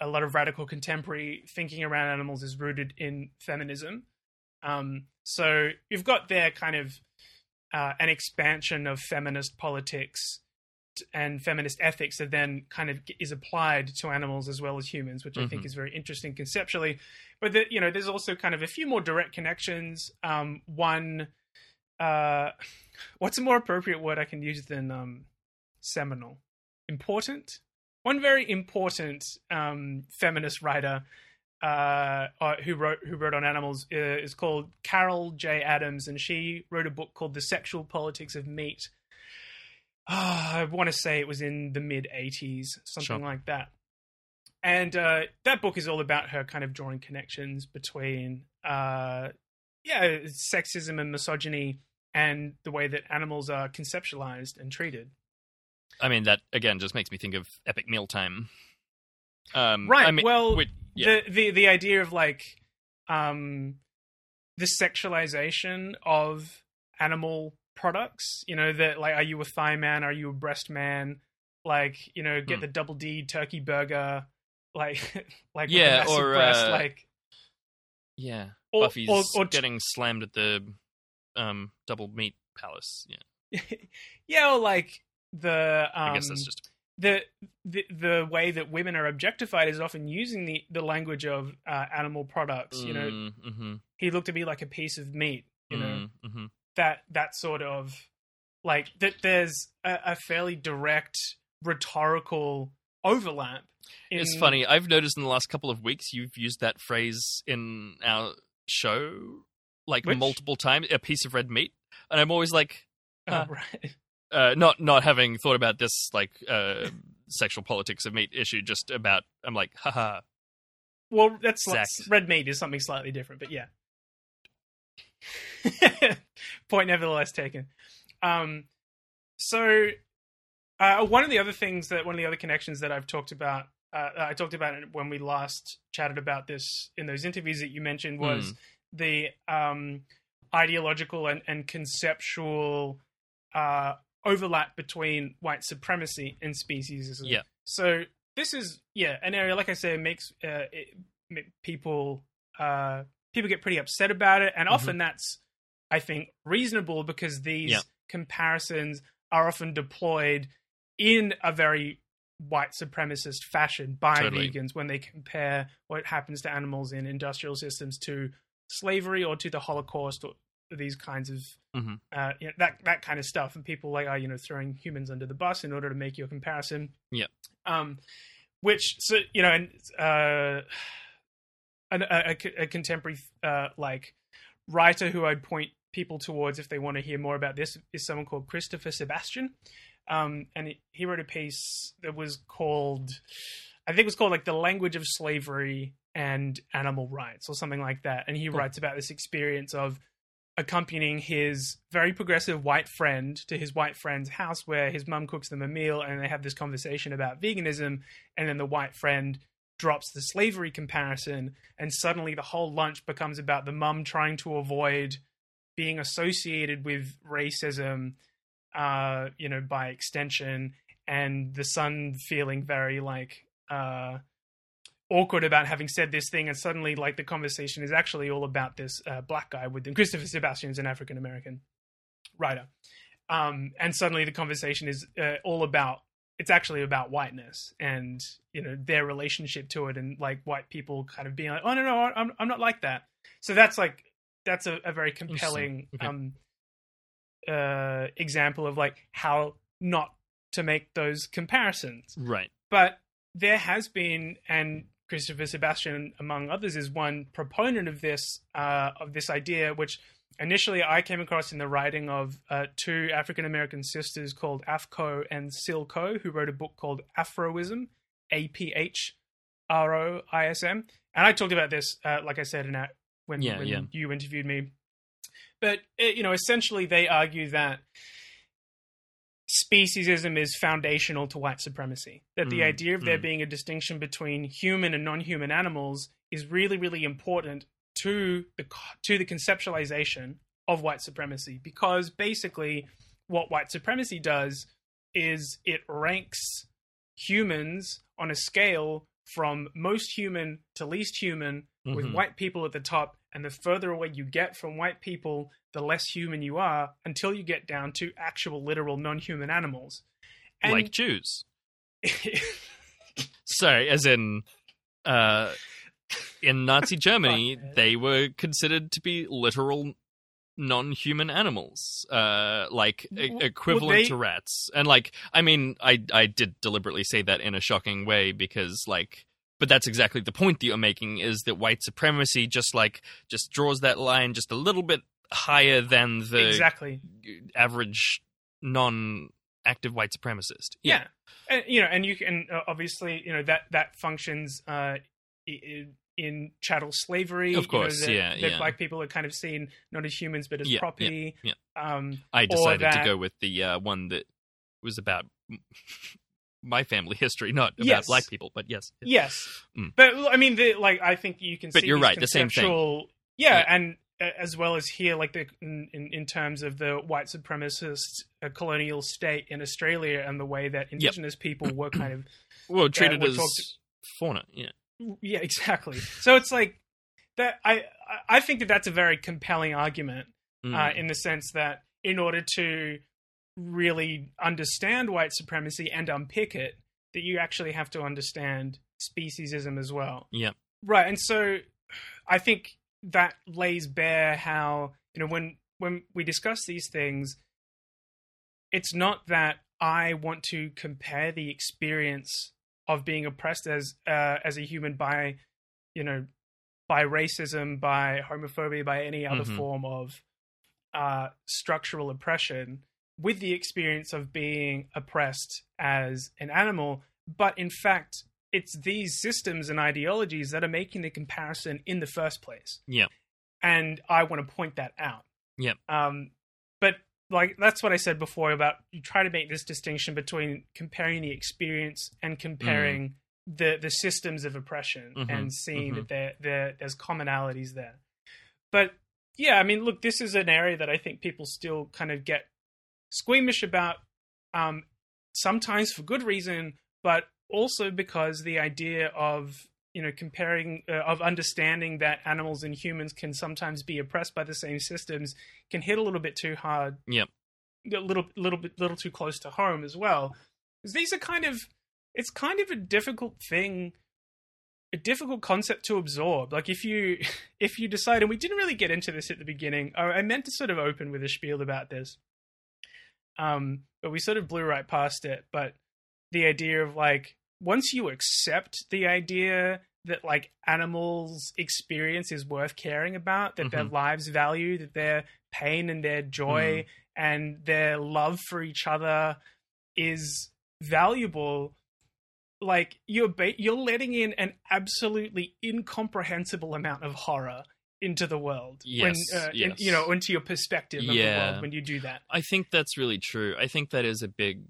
a lot of radical contemporary thinking around animals is rooted in feminism. Um, so you've got there kind of uh, an expansion of feminist politics and feminist ethics that then kind of is applied to animals as well as humans, which I think Mhm. is very interesting conceptually. But the, you know, there's also kind of a few more direct connections. Um, one, uh, *laughs* what's a more appropriate word I can use than um, seminal? Important. One very important um, feminist writer uh, uh, who wrote who wrote on animals uh, is called Carol J. Adams, and she wrote a book called The Sexual Politics of Meat. Ah, *sighs* I want to say it was in the mid '80s, something Sure. like that. and uh, that book is all about her kind of drawing connections between, uh, yeah, sexism and misogyny, and the way that animals are conceptualized and treated. I mean, that again just makes me think of Epic Mealtime. Um, Right, I mean, well, which- yeah. The the the idea of like, um, the sexualization of animal products. You know that like, are you a thigh man? Are you a breast man? Like, you know, get Hmm. the double D turkey burger. Like, *laughs* like Yeah, or, breast, uh, like. yeah, Or, Buffy's or, or getting slammed at the um, double meat palace. Yeah, *laughs* yeah, or like the um, I guess that's just the, the the way that women are objectified is often using the the language of uh, animal products. You know, mm-hmm, he looked at me like a piece of meat. You know mm-hmm. That that sort of like that. There's a, a fairly direct rhetorical overlap. In, It's funny. I've noticed in the last couple of weeks you've used that phrase in our show like Which? multiple times. A piece of red meat, and I'm always like, Oh, uh, right. *laughs* uh, not not having thought about this like uh, sexual politics of meat issue. Just about, I'm like, haha. Well, that's like, red meat is something slightly different, but yeah. *laughs* Point nevertheless taken. Um, so uh, one of the other things that one of the other connections that I've talked about, uh, I talked about it when we last chatted about this in those interviews that you mentioned was Hmm. the um, ideological and, and conceptual uh, overlap between white supremacy and speciesism. Yeah. So this is yeah an area like I say makes uh, it, people uh, people get pretty upset about it, and often that's I think reasonable because these Yeah. comparisons are often deployed in a very white supremacist fashion by Totally. vegans when they compare what happens to animals in industrial systems to slavery or to the Holocaust or these kinds of Mhm. uh, you know, that that kind of stuff. And people like are you know throwing humans under the bus in order to make your comparison. Yeah. Um, which so you know and uh, *sighs* an, a, a, a contemporary uh, like writer who I'd point people towards if they want to hear more about this is someone called Christopher Sebastian. Um, and he, wrote a piece that was called, I think it was called like the language of slavery and animal rights or something like that. And he Cool. writes about this experience of accompanying his very progressive white friend to his white friend's house where his mum cooks them a meal and they have this conversation about veganism and then the white friend drops the slavery comparison and suddenly the whole lunch becomes about the mum trying to avoid being associated with racism uh you know by extension and the son feeling very like uh awkward about having said this thing and suddenly like the conversation is actually all about this uh, black guy with them christopher sebastian is an african american writer. Um and suddenly the conversation is uh, all about it's actually about whiteness and you know their relationship to it and like white people kind of being like oh no no i'm, I'm not like that. So that's like that's a, a very compelling Okay. um uh example of like how not to make those comparisons right. but there has been and Christopher Sebastian among others is one proponent of this uh, of this idea which initially I came across in the writing of uh, two African American sisters called Aph Ko and Syl Ko who wrote a book called Aphro-ism A P H R O I S M and I talked about this uh, like I said in that when, Yeah, when yeah. you interviewed me but uh, you know essentially they argue that speciesism is foundational to white supremacy. That the Mm, idea of there mm. being a distinction between human and non-human animals is really, really important to the to the conceptualization of white supremacy because basically what white supremacy does is it ranks humans on a scale from most human to least human with Mhm. white people at the top and the further away you get from white people the less human you are until you get down to actual literal non-human animals and like Jews. *laughs* Sorry, as in uh, in Nazi *laughs* Germany, they were considered to be literal non-human animals, uh, like e- equivalent they- to rats. And like, I mean, I I did deliberately say that in a shocking way because like. But that's exactly the point that you're making is that white supremacy just like just draws that line just a little bit higher than the exactly average non active white supremacist. yeah, And, you know, and you can uh, obviously, you know, that that functions uh, i- in chattel slavery. Of you know, course, that- yeah, that yeah. black people are kind of seen not as humans but as Yeah, yeah, property. yeah. Um, I decided to go with the uh, one that was about my family history, not about Yes. black people. But yes, Yes, Mm. but I mean, the, like I think you can. But see you're right, the same thing. Yeah, Yeah. and uh, as well as here, like the in, in, terms of the white supremacist uh, colonial state in Australia and the way that indigenous people were kind of *clears throat* well, treated we're as talked- fauna. Yeah, yeah, exactly. So it's like that. I I- think that that's a very compelling argument Mm. uh, in the sense that in order to really understand white supremacy and unpick it, that you actually have to understand speciesism as well. Yep. Right, and so I think that lays bare how you know when when we discuss these things, it's not that I want to compare the experience of being oppressed as uh, as a human by you know by racism, by homophobia, by any other Mhm. form of uh, structural oppression with the experience of being oppressed as an animal. But in fact, it's these systems and ideologies that are making the comparison in the first place. Yep. And I want to point that out. Yep. Um, but like that's what I said before about you try to make this distinction between comparing the experience and comparing the the systems of oppression Mhm, and seeing mhm. that there there there's commonalities there. But yeah, I mean, look, this is an area that I think people still kind of get squeamish about, um, sometimes for good reason, but also because the idea of you know comparing uh, of understanding that animals and humans can sometimes be oppressed by the same systems can hit a little bit too hard. Yep. a little little bit little too close to home as well. 'Cause these are kind of it's kind of a difficult thing a difficult concept to absorb. Like if you *laughs* if you decide and we didn't really get into this at the beginning I meant to sort of open with a spiel about this um but we sort of blew right past it. But the idea of like once you accept the idea that like animals experience is worth caring about that their Mhm. lives value that their pain and their joy and their love for each other is valuable like you're ba- you're letting in an absolutely incomprehensible amount of horror into the world when Yes, uh, in- you know into your perspective of the world when you do that I think that's really true. I think that is a big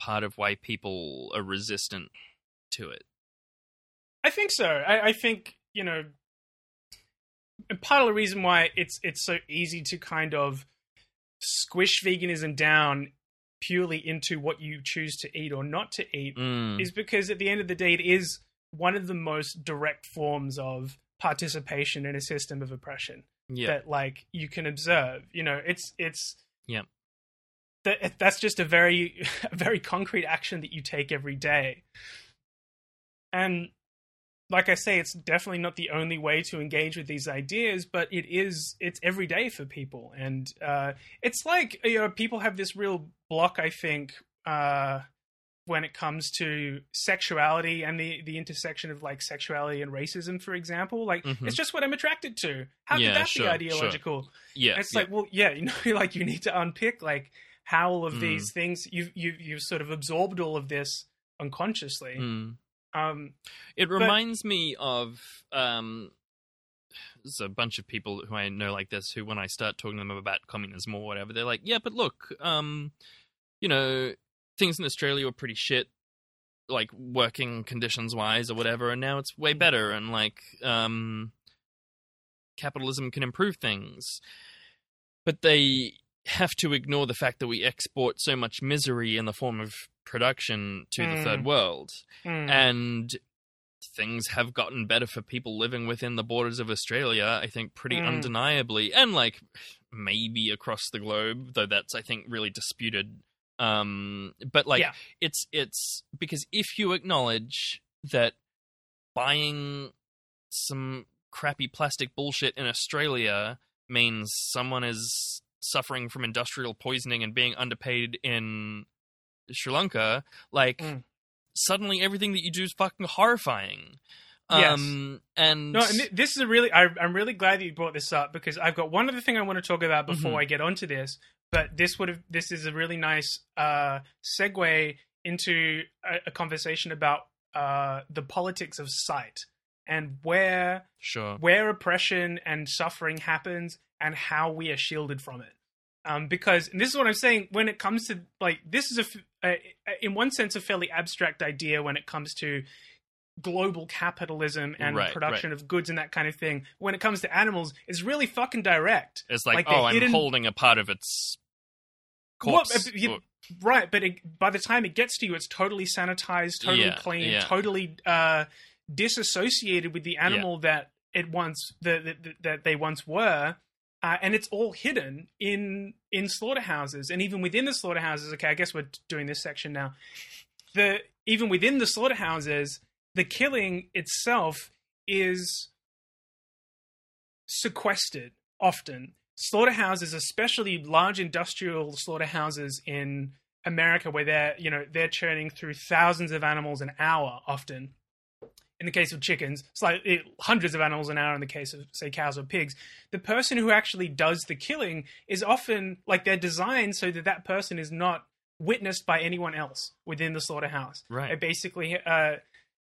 part of why people are resistant to it. I think so. I, I think you know, part of the reason why it's it's so easy to kind of squish veganism down purely into what you choose to eat or not to eat Mm. is because at the end of the day, it is one of the most direct forms of participation in a system of oppression yeah. that like you can observe. You know, it's it's Yeah. That that's just a very *laughs* a very concrete action that you take every day, and like I say, it's definitely not the only way to engage with these ideas, but it is it's every day for people, and uh, it's like you know people have this real block. I think. Uh, when it comes to sexuality and the, the intersection of like sexuality and racism, for example, like Mhm. it's just what I'm attracted to. How Yeah, could that sure, be sure. ideological? yeah. And it's yeah. like, well, yeah, you know, *laughs* like you need to unpick like how all of Mm. these things you you you've sort of absorbed all of this unconsciously. Mm. Um, It reminds me of um, there's a bunch of people who I know like this who, when I start talking to them about communism or whatever, they're like, "Yeah, but look, um, you know, things in Australia were pretty shit, like working conditions wise or whatever, and now it's way better, and like, um, capitalism can improve things." But they have to ignore the fact that we export so much misery in the form of production to the Mm. third world mm, and things have gotten better for people living within the borders of Australia, I think pretty Mm. undeniably, and like maybe across the globe, though that's I think really disputed. Um, but like Yeah. it's it's because if you acknowledge that buying some crappy plastic bullshit in Australia means someone is suffering from industrial poisoning and being underpaid in Sri Lanka, like Mm. suddenly everything that you do is fucking horrifying. Yes. Um, and no, and thi- this is a really. I, I'm really glad that you brought this up because I've got one other thing I want to talk about before Mhm. I get onto this, but this would have this is a really nice uh, segue into a, a conversation about uh, the politics of sight and where Sure. where oppression and suffering happens and how we are shielded from it. Um, because and this is what I'm saying when it comes to like this is a- a- in one sense a fairly abstract idea when it comes to global capitalism and Right, production of goods and that kind of thing. When it comes to animals, it's really fucking direct. It's like, like oh, I'm hidden- holding a part of its corpse. you- or- Right, but it, by the time it gets to you, it's totally sanitized, totally Yeah, clean, yeah. totally uh, disassociated with the animal that it once the, the, that they once were, uh, and it's all hidden in in slaughterhouses, and even within the slaughterhouses. Okay, I guess we're doing this section now. The even within the slaughterhouses, the killing itself is sequestered often. Slaughterhouses, especially large industrial slaughterhouses in America, where they're you know they're churning through thousands of animals an hour, often. In the case of chickens, it's like it, hundreds of animals an hour. In the case of say cows or pigs, the person who actually does the killing is often like they're designed so that that person is not witnessed by anyone else within the slaughterhouse. Right. It basically, uh,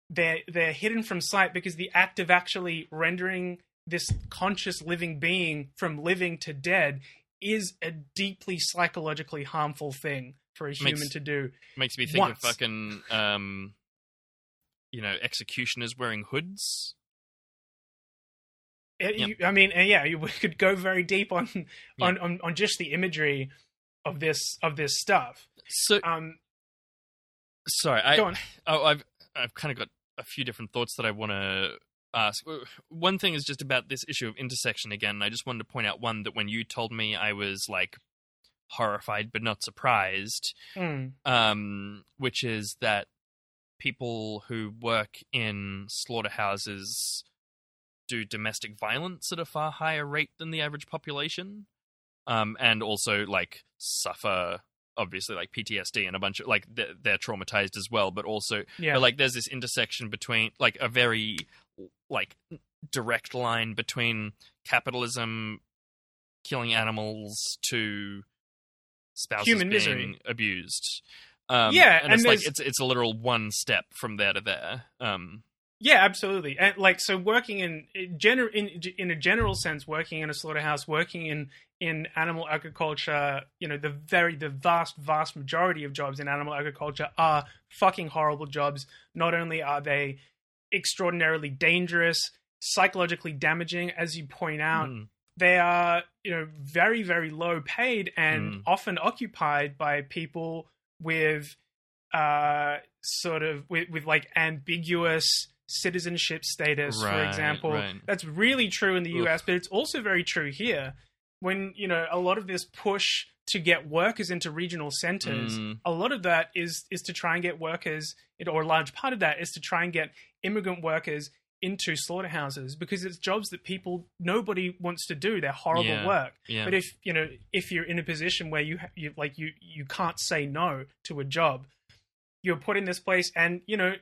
they're they're hidden from sight because the act of actually rendering this conscious living being from living to dead is a deeply psychologically harmful thing for a human Makes- to do. makes me think once. of fucking, um, you know, executioners wearing hoods. It- Yep. you- I mean, uh, yeah, you we could go very deep on, on on on just the imagery of this of this stuff. So, Um, sorry, I. Oh, I've I've kind of got a few different thoughts that I want to ask. One thing is just about this issue of intersection again. I just wanted to point out one that when you told me, I was like horrified but not surprised. Mm, Um, which is that people who work in slaughterhouses do domestic violence at a far higher rate than the average population, um, and also like suffer obviously like PTSD and a bunch of like they're, they're traumatized as well, but also yeah, but like there's this intersection between like a very like direct line between capitalism killing animals to spouses Human being misery. abused um Yeah, and, and it's like it's it's a literal one step from there to there um Yeah, absolutely. And like so, working in in gener- in in a general sense, working in a slaughterhouse, working in in animal agriculture, you know, the very the vast vast majority of jobs in animal agriculture are fucking horrible jobs. Not only are they extraordinarily dangerous, psychologically damaging, as you point out, mm, they are you know very very low paid and Mm. often occupied by people with uh sort of with, with like ambiguous citizenship status for example right. that's really true in the Oof. US but it's also very true here when you know a lot of this push to get workers into regional centers Mm. a lot of that is is to try and get workers or a large part of that is to try and get immigrant workers into slaughterhouses because it's jobs that people nobody wants to do. They're horrible Yeah. work. Yeah. But if you know if you're in a position where you ha- you like you you can't say no to a job you're put in this place and you know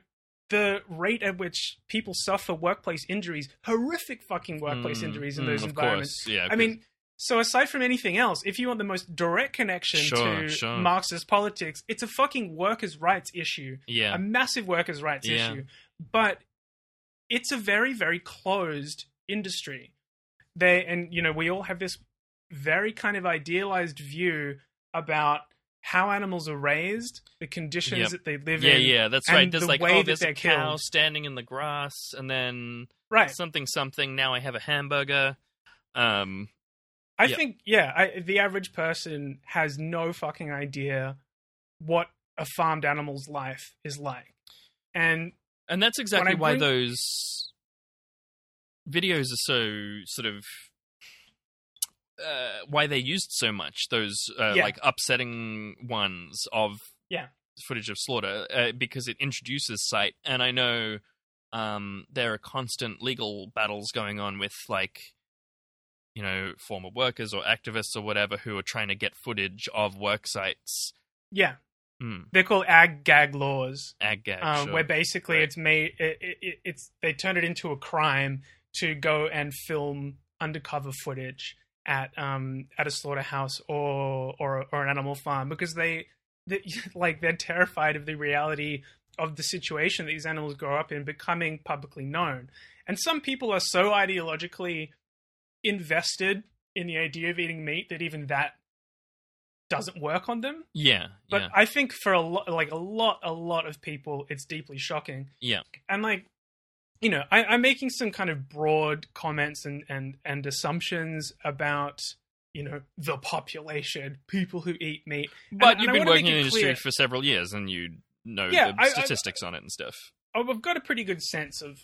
the rate at which people suffer workplace injuries horrific fucking workplace Mm, injuries in mm, those of environments. Course, yeah I mean, so aside from anything else, if you want the most direct connection Sure, to sure. Marxist politics, it's a fucking workers' rights issue, yeah a massive workers' rights Yeah. issue. But it's a very, very closed industry. They and you know we all have this very kind of idealized view about how animals are raised, the conditions Yep. that they live yeah in. yeah yeah, that's right there's the like way oh that there's a cow killed. standing in the grass and then Right. something something now i have a hamburger um I Yep. think, yeah, I, the average person has no fucking idea what a farmed animal's life is like. And And that's exactly why bring- those videos are so sort of uh, why they're used so much those uh, Yeah. like upsetting ones of Yeah. footage of slaughter uh, because it introduces sight and I know um, there are constant legal battles going on with like you know former workers or activists or whatever who are trying to get footage of work sites yeah, Hmm. they're called ag gag laws, ag gag um, sure. where basically Right. it's made it, it, it- it's they turn it into a crime to go and film undercover footage at um at a slaughterhouse or or or an animal farm because they, they *laughs* like they're terrified of the reality of the situation that these animals grow up in becoming publicly known. And some people are so ideologically invested in the idea of eating meat that even that doesn't work on them. Yeah, But yeah, I think for a lot, like a lot, a lot of people, it's deeply shocking. yeah. And like, you know, I, I'm making some kind of broad comments and and and assumptions about you know the population, people who eat meat. But and you've I been working in the industry for several years, and you know Yeah, the I- I- statistics on it and stuff. I've got a pretty good sense of,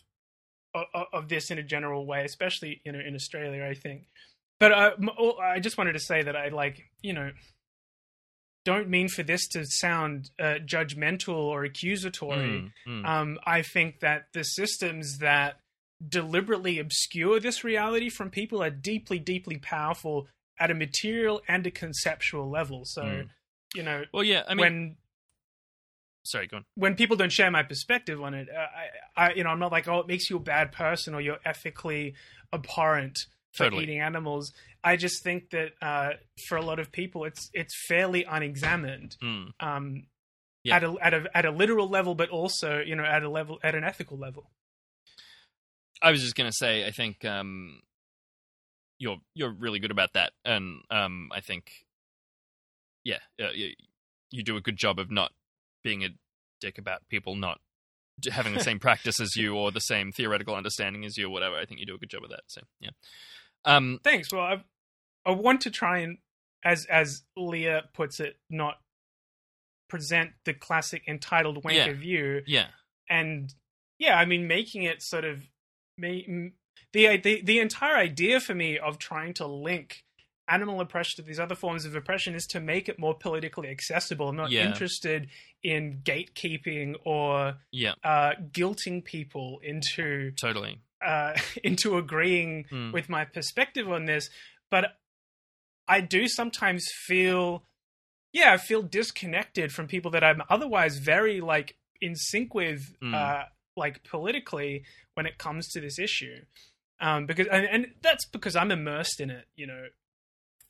of of this in a general way, especially you know in Australia, I think. But uh, m- oh, I just wanted to say that I like you know don't mean for this to sound uh, judgmental or accusatory. Mm, mm. Um, I think that the systems that deliberately obscure this reality from people are deeply, deeply powerful at a material and a conceptual level. So, Mm. you know, well, yeah. I mean, when sorry, go on. when people don't share my perspective on it, uh, I, I, you know, I'm not like, oh, it makes you a bad person or you're ethically abhorrent for Totally. eating animals. I just think that uh, for a lot of people, it's it's fairly unexamined Mm. um, Yeah. at a at a at a literal level, but also you know at a level at an ethical level. I was just gonna say, I think um, you're you're really good about that, and um, I think, yeah, uh, you, you do a good job of not being a dick about people not having the same practice as you or the same theoretical understanding as you or whatever. I think you do a good job of that. So yeah. Um, Thanks. Well, I I want to try and, as as Leah puts it, not present the classic entitled wanker Yeah. view, yeah, and yeah, I mean making it sort of me the the the entire idea for me of trying to link animal oppression to these other forms of oppression is to make it more politically accessible. I'm not Yeah. interested in gatekeeping or yeah, uh, guilting people into totally. uh, *laughs* into agreeing Mm. with my perspective on this, but I do sometimes feel, yeah, I feel disconnected from people that I'm otherwise very like in sync with, Mm. uh, like politically when it comes to this issue, um, because and, and that's because I'm immersed in it, you know,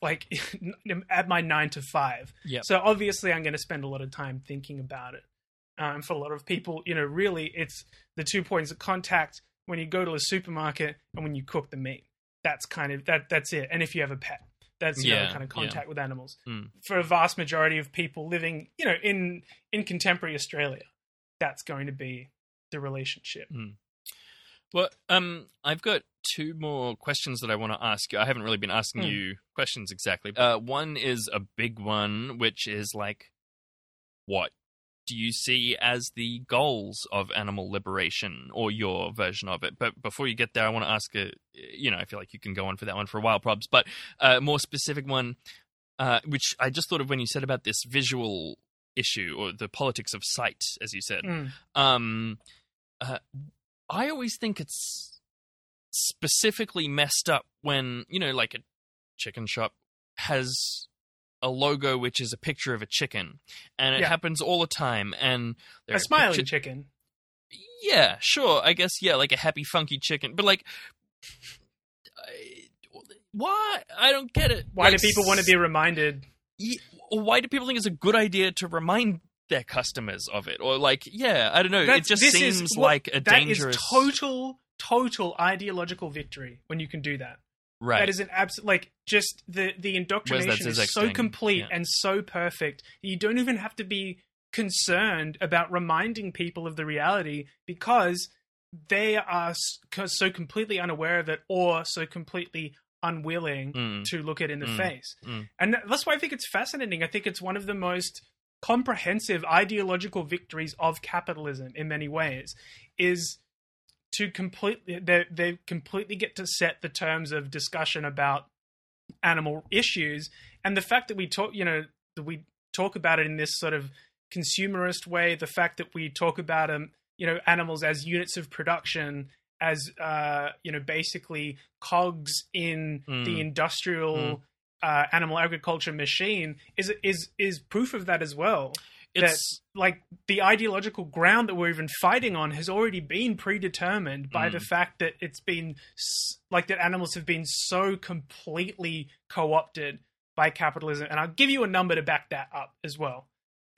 like *laughs* at my nine to five. Yep. So obviously, I'm going to spend a lot of time thinking about it. Um, for a lot of people, you know, really, it's the two points of contact when you go to a supermarket and when you cook the meat. That's kind of that. That's it. And if you have a pet, that's the Yeah, other kind of yeah. contact with animals. Mm. For a vast majority of people living, you know, in in contemporary Australia, that's going to be the relationship. Well, um, I've got two more questions that I want to ask you. I haven't really been asking Hmm. you questions exactly. Uh, one is a big one, which is like, what do you see as the goals of animal liberation or your version of it? But before you get there, I want to ask a, you know, I feel like you can go on for that one for a while, probs, but a more specific one, uh, which I just thought of when you said about this visual issue or the politics of sight, as you said Mm. um uh, i always think it's specifically messed up when you know like a chicken shop has a logo which is a picture of a chicken and it Yeah. happens all the time and A smiling pictu- chicken. yeah sure i guess yeah like a happy funky chicken but like I- why i don't get it Why Like, do people want to be reminded? Why do people think it's a good idea to remind their customers of it or like yeah i don't know it just is seems what- like a That is dangerous total, total ideological victory when you can do that. right That is an absolute like just the the indoctrination is so thing? complete Yeah. and so perfect. You don't even have to be concerned about reminding people of the reality because they are so completely unaware of it or so completely unwilling Mm. to look it in the Mm. face. Mm. And that's why I think it's fascinating. I think it's one of the most comprehensive ideological victories of capitalism in many ways is to completely they they completely get to set the terms of discussion about animal issues and the fact that we talk you know that we talk about it in this sort of consumerist way the fact that we talk about um you know animals as units of production as uh you know basically cogs in Mm. the industrial uh, animal agriculture machine is is is proof of that as well. It's like the ideological ground that we're even fighting on has already been predetermined by the Mm. fact that it's been like that animals have been so completely co-opted by capitalism. And I'll give you a number to back that up as well.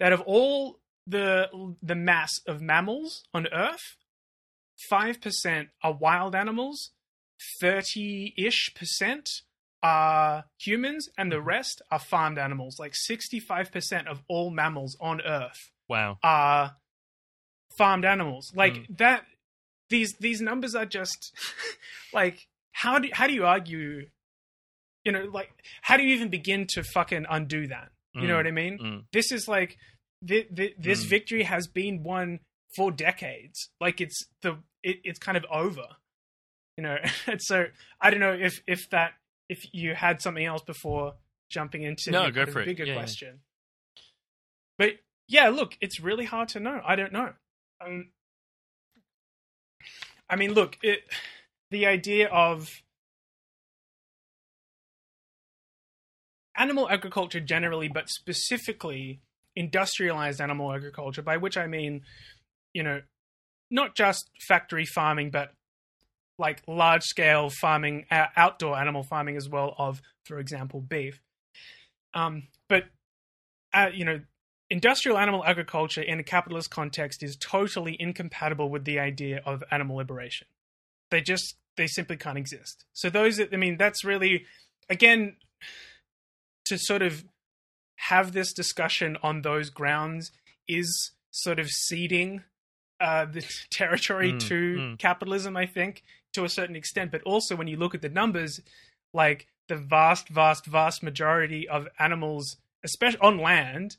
That of all the the mass of mammals on earth 5% are wild animals 30ish percent are humans and the rest are farmed animals like 65% of all mammals on earth wow. are farmed animals. Like Mm. that these these numbers are just *laughs* like how do how do you argue you know like how do you even begin to fucking undo that? You know Mm. what I mean? Mm. This is like thi- thi- this Mm. victory has been won for decades. Like it's the it, it's kind of over. You know, *laughs* and so I don't know if if that if you had something else before jumping into No, the go for bigger Yeah, yeah. question. But yeah, look, it's really hard to know. I don't know. Um, I mean, look, it, the idea of animal agriculture generally, but specifically industrialized animal agriculture, by which I mean, you know, not just factory farming, but like large scale farming, uh, outdoor animal farming as well, of, for example, beef. Um, but, uh, you know, industrial animal agriculture in a capitalist context is totally incompatible with the idea of animal liberation. They just, they simply can't exist. So, those, I mean, that's really, again, to sort of have this discussion on those grounds is sort of ceding uh, the *laughs* territory Mm, to mm. capitalism, I think, to a certain extent. But also, when you look at the numbers, like the vast, vast, vast majority of animals, especially on land,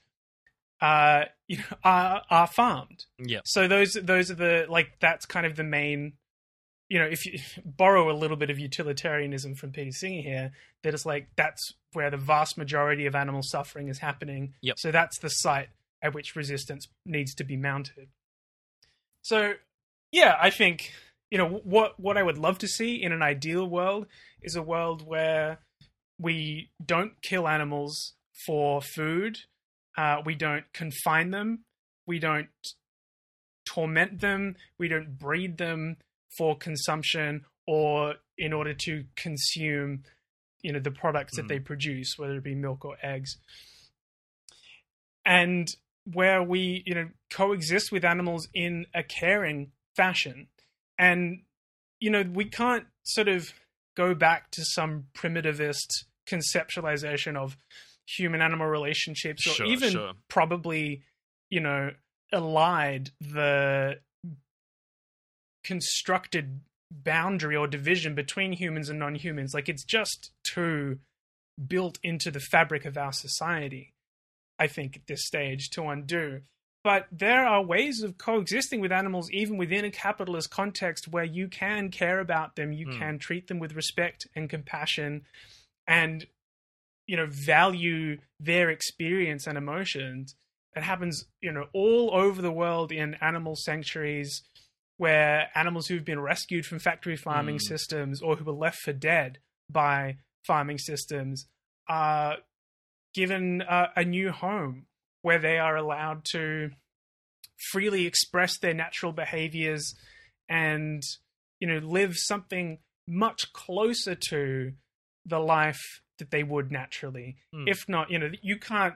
uh, you know, *laughs* are are farmed. Yeah. So those those are the like that's kind of the main. You know, if you *laughs* borrow a little bit of utilitarianism from Peter Singer here, that it's like that's where the vast majority of animal suffering is happening. Yep. So that's the site at which resistance needs to be mounted. So, yeah, I think you know what what I would love to see in an ideal world is a world where we don't kill animals for food, uh, we don't confine them, we don't torment them, we don't breed them for consumption or in order to consume you know the products that Mm. they produce whether it be milk or eggs and where we you know coexist with animals in a caring fashion and you know we can't sort of go back to some primitivist conceptualization of human animal relationships or Sure, even sure. probably you know elide the constructed boundary or division between humans and non-humans like it's just too built into the fabric of our society i think at this stage to undo but there are ways of coexisting with animals even within a capitalist context where you can care about them you Hmm. can treat them with respect and compassion and you know value their experience and emotions it happens you know all over the world in animal sanctuaries where animals who've been rescued from factory farming Mm. systems or who were left for dead by farming systems are given a new home where they are allowed to freely express their natural behaviors and you know live something much closer to the life that they would naturally Hmm. if not you know you can't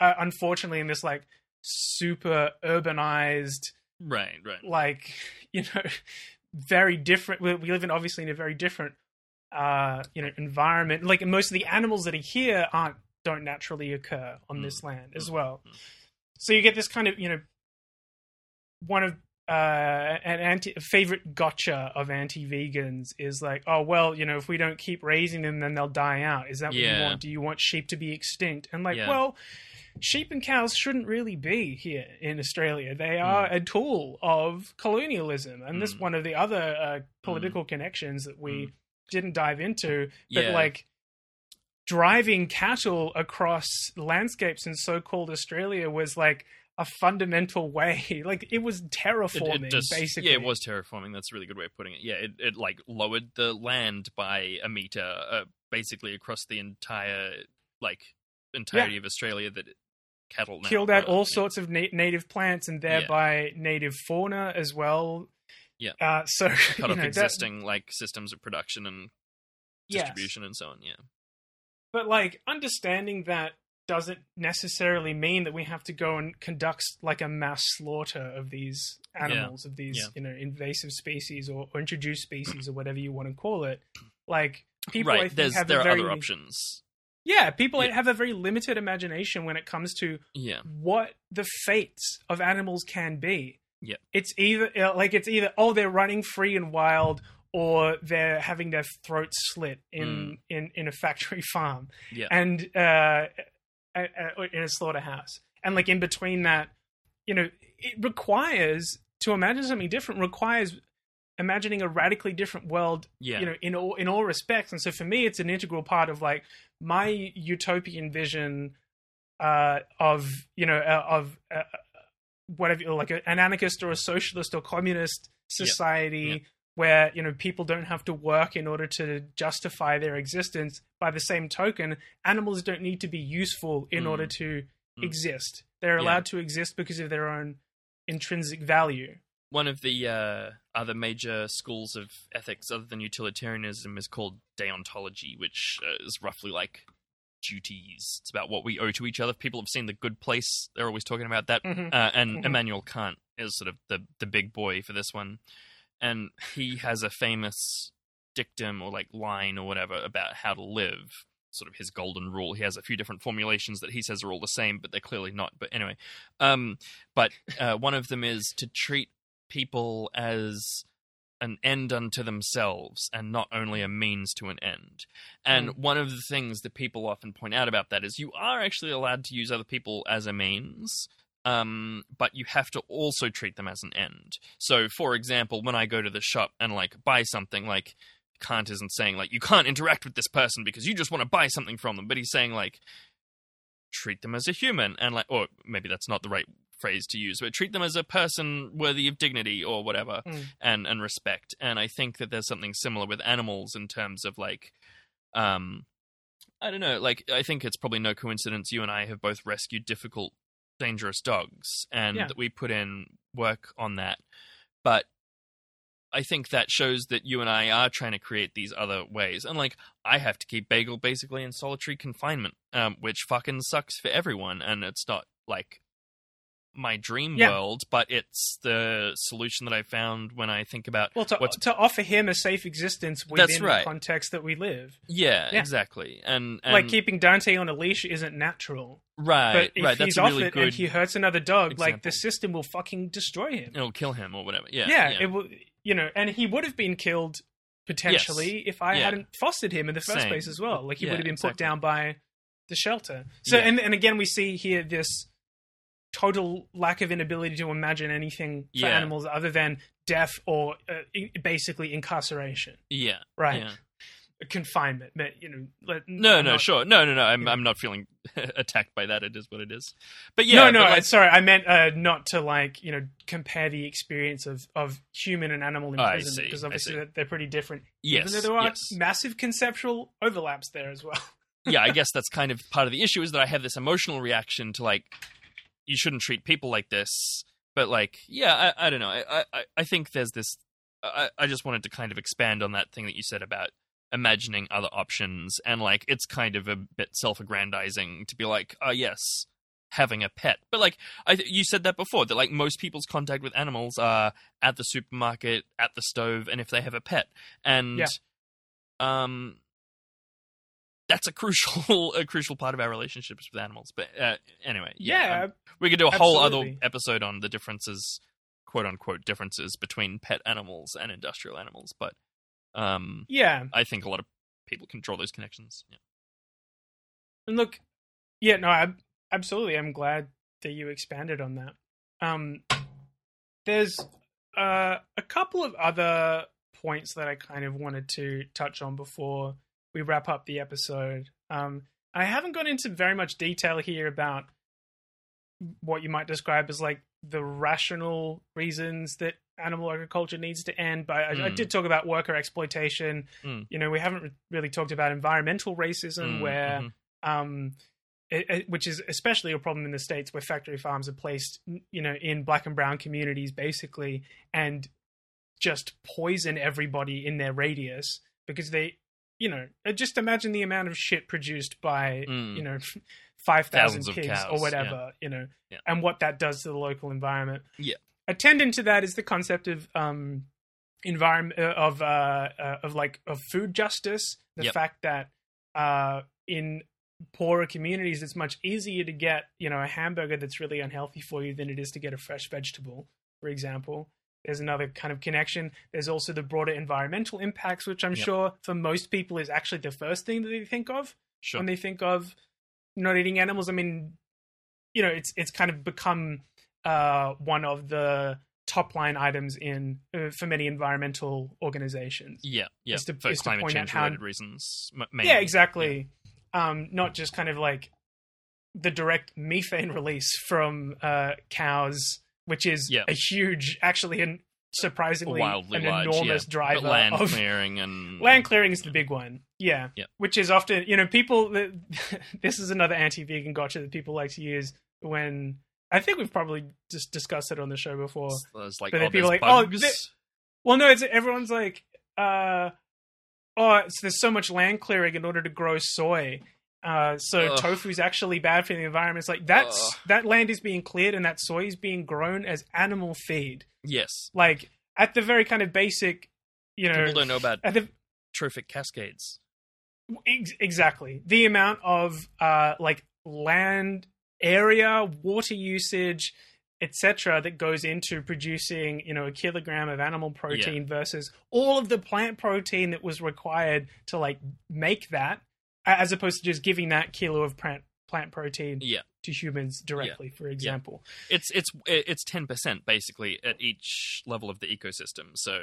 uh, unfortunately in this like super urbanized Right, right. like *laughs* you know very different we, we live in obviously in a very different uh you know environment like most of the animals that are here aren't don't naturally occur on Mm. this land as Mm. well Mm. so you get this kind of you know one of uh an anti a favorite gotcha of anti-vegans is like oh well you know if we don't keep raising them then they'll die out is that what you want do you want sheep to be extinct and like Yeah. well sheep and cows shouldn't really be here in Australia. They are a tool of colonialism, and this Mm. one of the other uh, political connections that we Mm. didn't dive into. But Yeah. like driving cattle across landscapes in so-called Australia was like a fundamental way. *laughs* Like it was terraforming, it just, basically. Yeah, it was terraforming. That's a really good way of putting it. Yeah, it, it like lowered the land by a meter, uh, basically across the entire like entirety of Australia that cattle now. killed out all yeah. sorts of na- native plants and thereby native fauna as well. Yeah. Uh, so *laughs* cut off know, that- existing like systems of production and yes. distribution and so on. Yeah. But like understanding that doesn't necessarily mean that we have to go and conduct like a mass slaughter of these animals, of these Yeah. you know invasive species or, or introduced species or whatever you want to call it. Like people, right. I think, There's have there are very, other options. Yeah, people Yeah. have a very limited imagination when it comes to Yeah. what the fates of animals can be. Yeah. It's either uh, like it's either oh they're running free and wild or they're having their throats slit in in in a factory *laughs* farm. Mm. Yeah. And uh, uh, uh, in a slaughterhouse. And like in between that, you know, it requires to imagine something different requires imagining a radically different world Yeah. you know in all in all respects and so for me it's an integral part of like my utopian vision uh of you know uh, of uh, whatever like a, an anarchist or a socialist or communist society. Where you know people don't have to work in order to justify their existence by the same token animals don't need to be useful in Mm. order to Mm. exist they're Yeah. allowed to exist because of their own intrinsic value One of the uh, other major schools of ethics, other than utilitarianism, is called deontology, which uh, is roughly like duties. It's about what we owe to each other. People have seen The Good Place; they're always talking about that. Mhm. Uh, and Mhm. Immanuel Kant is sort of the the big boy for this one, and he has a famous dictum or like line or whatever about how to live. Sort of his golden rule. He has a few different formulations that he says are all the same, but they're clearly not. But anyway, um, but uh, one of them is to treat people as an end unto themselves and not only a means to an end. And Mm. one of the things that people often point out about that is you are actually allowed to use other people as a means. Um, but you have to also treat them as an end. So, for example, when I go to the shop and like buy something, like Kant isn't saying like you can't interact with this person because you just want to buy something from them, but he's saying like treat them as a human and like, or maybe that's not the right phrase to use, but treat them as a person worthy of dignity or whatever Mm. and and respect. And I think that there's something similar with animals in terms of like, um, I don't know, like I think it's probably no coincidence you and I have both rescued difficult, dangerous dogs, and Yeah. that we put in work on that. But I think that shows that you and I are trying to create these other ways. And like, I have to keep Bagel basically in solitary confinement, um, which fucking sucks for everyone. And it's not like my dream Yeah. world, but it's the solution that I found when I think about Well, to, what's to offer him a safe existence within That's right. the context that we live. yeah, Yeah. exactly. And, and like keeping Dante on a leash isn't natural. right, But if right. That's he's a off really it good. and he hurts another dog, like the system will fucking destroy him. It'll kill him or whatever. Yeah, yeah, yeah. it will. You know, and he would have been killed potentially if I hadn't fostered him in the first Same. place as well. Like he would have been put down by the shelter. So, and and again, we see here this total lack of inability to imagine anything for Yeah. animals other than death or uh, basically incarceration, yeah, right? yeah. Confinement, but you know, let, No, I'm no, not- sure, no, no, no. I'm, Yeah. I'm not feeling *laughs* attacked by that. It is what it is. But yeah, no, no. but, like, sorry, I meant uh, not to like you know compare the experience of of human and animal I imprisonment see, because obviously they're, pretty different. yes, there are yes. massive conceptual overlaps there as well. yeah, I *laughs* guess that's kind of part of the issue is that I have this emotional reaction to like you shouldn't treat people like this. But like, yeah, I, I don't know. I, I, I think there's this. I, I just wanted to kind of expand on that thing that you said about imagining other options, and like, it's kind of a bit self-aggrandizing to be like, oh yes, having a pet. But like, I you said that before that like most people's contact with animals are at the supermarket, at the stove, and if they have a pet, and Yeah. um that's a crucial *laughs* a crucial part of our relationships with animals. But uh, anyway, yeah, Yeah, um, we could do a whole other episode on the differences, quote unquote, differences between pet animals and industrial animals. But um, yeah. I think a lot of people can draw those connections. Yeah. And look, yeah, no, I, absolutely. I'm glad that you expanded on that. Um, there's uh, a couple of other points that I kind of wanted to touch on before we wrap up the episode. Um, I haven't gone into very much detail here about what you might describe as like the rational reasons that animal agriculture needs to end. But I, I Mm. did talk about worker exploitation. Mm. You know, we haven't re- really talked about environmental racism, Mm, where mhm. um, eh, eh, which is especially a problem in the states where factory farms are placed, you know, in black and brown communities basically, and just poison everybody in their radius because they, you know, uh, just imagine the amount of shit produced by, Mm. you know, *laughs* five thousand Thousands of pigs cows, or whatever, you know, Yeah. and what that does to the local environment. Yeah. Attendant to that is the concept of um, environment uh, of uh, uh, of like of food justice. The Yep. fact that uh, in poorer communities, it's much easier to get you know a hamburger that's really unhealthy for you than it is to get a fresh vegetable, for example. There's another kind of connection. There's also the broader environmental impacts, which I'm Yep. sure for most people is actually the first thing that they think of Sure. when they think of not eating animals. I mean, you know, it's it's kind of become uh, one of the top line items in uh, for many environmental organizations. yeah, yeah. is to- for is to climate point out how- related reasons. Mainly. Yeah, exactly. Um, not just kind of like the direct methane *laughs* release from uh, cows, which is Yeah. a huge, actually, and surprisingly Wildly an large, enormous yeah. driver But land of clearing and *laughs* land clearing is the big one. Yeah. Yeah. Which is often, you know, people. *laughs* this is another anti-vegan gotcha that people like to use when I think we've probably just discussed it on the show before. There's like But oh, people like, oh, bugs. they- Well, no, it's everyone's like, uh, oh, it's, there's so much land clearing in order to grow soy. Uh, so Ugh. tofu's actually bad for the environment. It's like that's Ugh. that land is being cleared and that soy is being grown as animal feed. yes, Like at the very kind of basic, you know, people don't know about at the trophic cascades. Ex- exactly the amount of uh like land area water usage etc that goes into producing you know a kilogram of animal protein versus all of the plant protein that was required to like make that as opposed to just giving that kilo of plant plant protein Yeah, to humans directly for example. It's it's it's ten percent basically at each level of the ecosystem. So,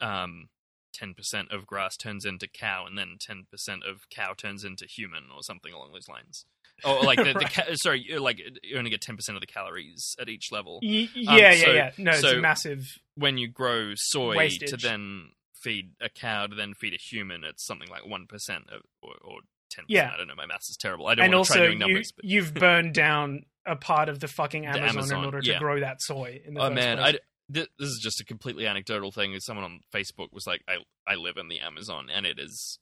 um, ten percent of grass turns into cow, and then ten percent of cow turns into human, or something along those lines. Or like the, the *laughs* ca- sorry, like you only get ten percent of the calories at each level. Y- Um, yeah so- yeah. Yeah no it's a so- massive When you grow soy to then feed a cow to then feed a human, it's something like one percent or or ten Yeah. percent. I don't know. My maths is terrible. I don't and want to also try doing you, numbers. but... you've burned down a part of the fucking *laughs* Amazon, Amazon, in order to grow that soy in the Oh man, place. I, th- this is just a completely anecdotal thing. Someone on Facebook was like, "I I live in the Amazon and it is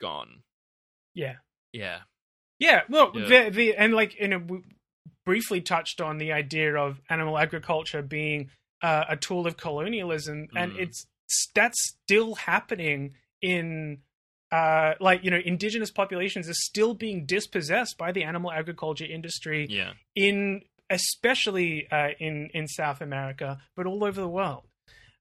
gone." yeah Yeah, yeah well Yeah. The, the and like you know we briefly touched on the idea of animal agriculture being uh, a tool of colonialism and Mm. it's that's still happening in uh like you know indigenous populations are still being dispossessed by the animal agriculture industry yeah, in especially uh, in in South America, but all over the world,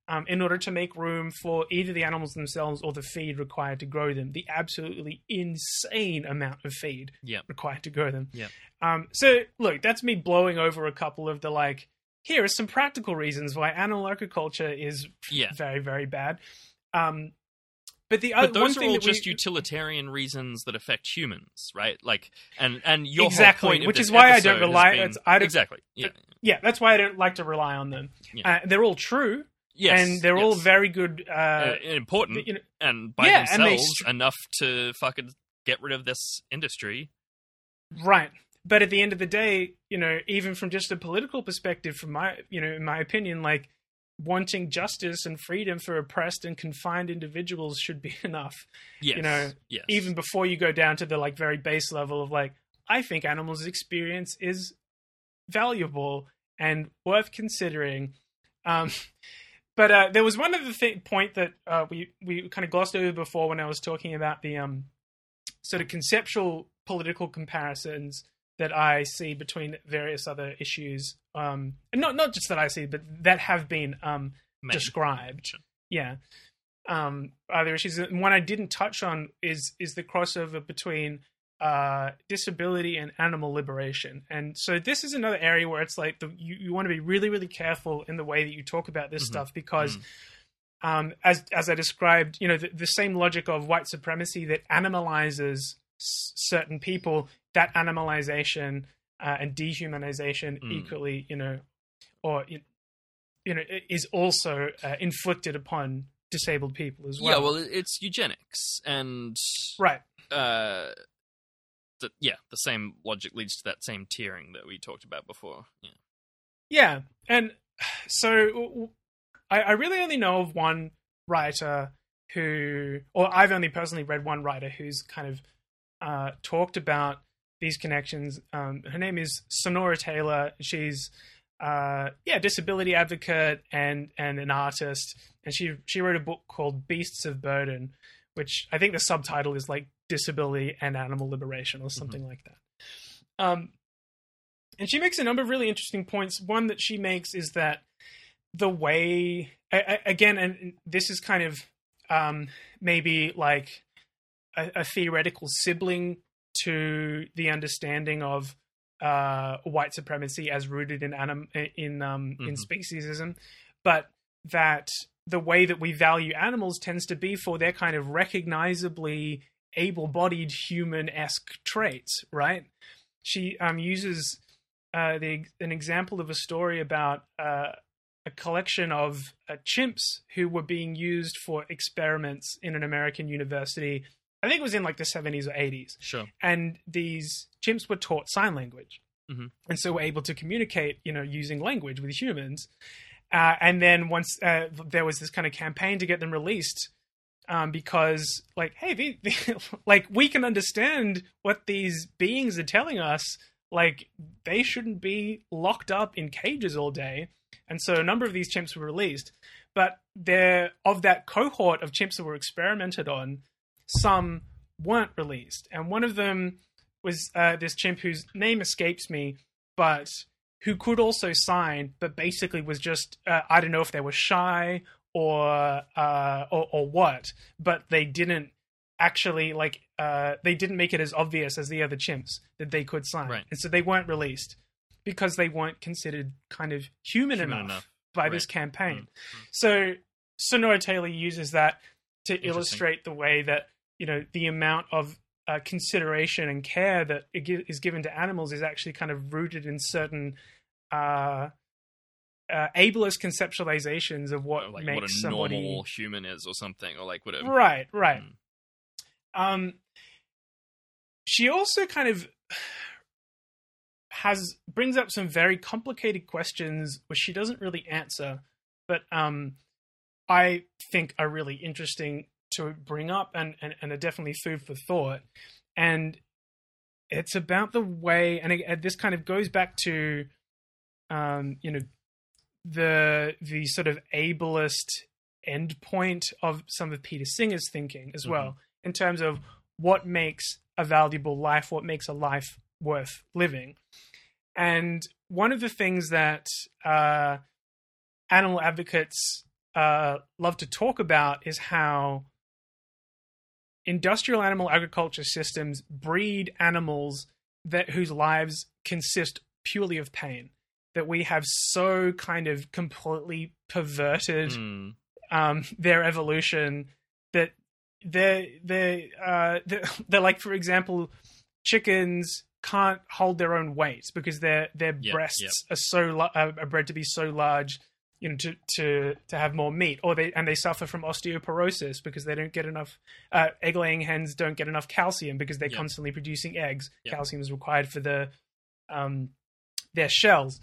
um, in order to make room for either the animals themselves or the feed required to grow them. The absolutely insane amount of feed Yeah. required to grow them. Yeah. Um, so look, that's me blowing over a couple of the like. Here are some practical reasons why animal agriculture is yeah. very very bad. Um, but the other But those are all that we- just utilitarian reasons that affect humans, right? Like, and and your Exactly, point which is why I don't rely- been- it's- I don't- exactly. Yeah. yeah, that's why I don't like to rely on them. Yeah. Uh, they're all true, Yes. and they're all very good. Uh, uh, important you know, and by Yeah, and themselves str- enough to fucking get rid of this industry. right. But at the end of the day, you know, even from just a political perspective, from my, you know, in my opinion, like wanting justice and freedom for oppressed and confined individuals should be *laughs* enough. Yes. You know, yes. Even before you go down to the like very base level of like, I think animals' experience is valuable and worth considering. Um, *laughs* but uh, there was one other thing, point that uh, we we kind of glossed over before when I was talking about the um, sort of conceptual political comparisons that I see between various other issues. Um, and not not just that I see, but that have been um, described. Yeah. Um, other issues. And one I didn't touch on is is the crossover between uh, disability and animal liberation. And so this is another area where it's like the, you, you want to be really really careful in the way that you talk about this Mhm. stuff because. Mhm. Um, as as I described, you know, the, the same logic of white supremacy that animalizes s- certain people, that animalization uh, and dehumanization Mm. equally, you know, or you you know, is also uh, inflicted upon disabled people as well. yeah, well, it's eugenics, and right. uh, the, yeah, the same logic leads to that same tiering that we talked about before. Yeah. Yeah, and so I, I really only know of one writer who, or I've only personally read one writer who's kind of uh, talked about these connections. Um, her name is Sunaura Taylor. She's uh, yeah, disability advocate and and an artist, and she she wrote a book called Beasts of Burden, which I think the subtitle is like disability and animal liberation or something like that. Um, and she makes a number of really interesting points. One that she makes is that the way, I, I, again, and this is kind of um, maybe like a, a, theoretical sibling to the understanding of uh, white supremacy as rooted in anim- in um, mm-hmm. in speciesism, but that the way that we value animals tends to be for their kind of recognizably able-bodied human-esque traits, right? She um, uses uh, the, an example of a story about uh, a collection of uh, chimps who were being used for experiments in an American university. I think it was in like the 70s or 80s. Sure. And these chimps were taught sign language. Mm-hmm. And so were able to communicate, you know, using language with humans. Uh, and then once uh, there was this kind of campaign to get them released, um, because like, hey, they, they, *laughs* like we can understand what these beings are telling us like they shouldn't be locked up in cages all day. And so a number of these chimps were released, but there of that cohort of chimps that were experimented on, some weren't released, and one of them was uh, this chimp whose name escapes me, but who could also sign, but basically was just uh, I don't know if they were shy or uh, or, or what, but they didn't actually like uh, they didn't make it as obvious as the other chimps that they could sign, right. and so they weren't released because they weren't considered kind of human, human enough, enough, by right. this campaign. Mm-hmm. So Sunaura Taylor uses that to illustrate the way that you know the amount of uh, consideration and care that is given to animals is actually kind of rooted in certain uh, uh, ableist conceptualizations of what like makes what a somebody normal human is or something or like whatever. Right, right. Mm. Um, she also kind of has brings up some very complicated questions which she doesn't really answer, but um, I think are really interesting to bring up and, and, and are definitely food for thought. And it's about the way, and it, this kind of goes back to, um, you know, the the sort of ableist endpoint of some of Peter Singer's thinking as mm-hmm. well in terms of what makes a valuable life, what makes a life worth living. And one of the things that uh, animal advocates uh, love to talk about is how industrial animal agriculture systems breed animals that whose lives consist purely of pain. That we have so kind of completely perverted mm. um, their evolution that they're they uh *laughs* they're, they're, like for example chickens can't hold their own weight because their their yep, breasts yep. are so uh, are bred to be so large you know to to to have more meat or they and they suffer from osteoporosis because they don't get enough uh, egg laying hens don't get enough calcium because they're yep. constantly producing eggs calcium is required for the um their shells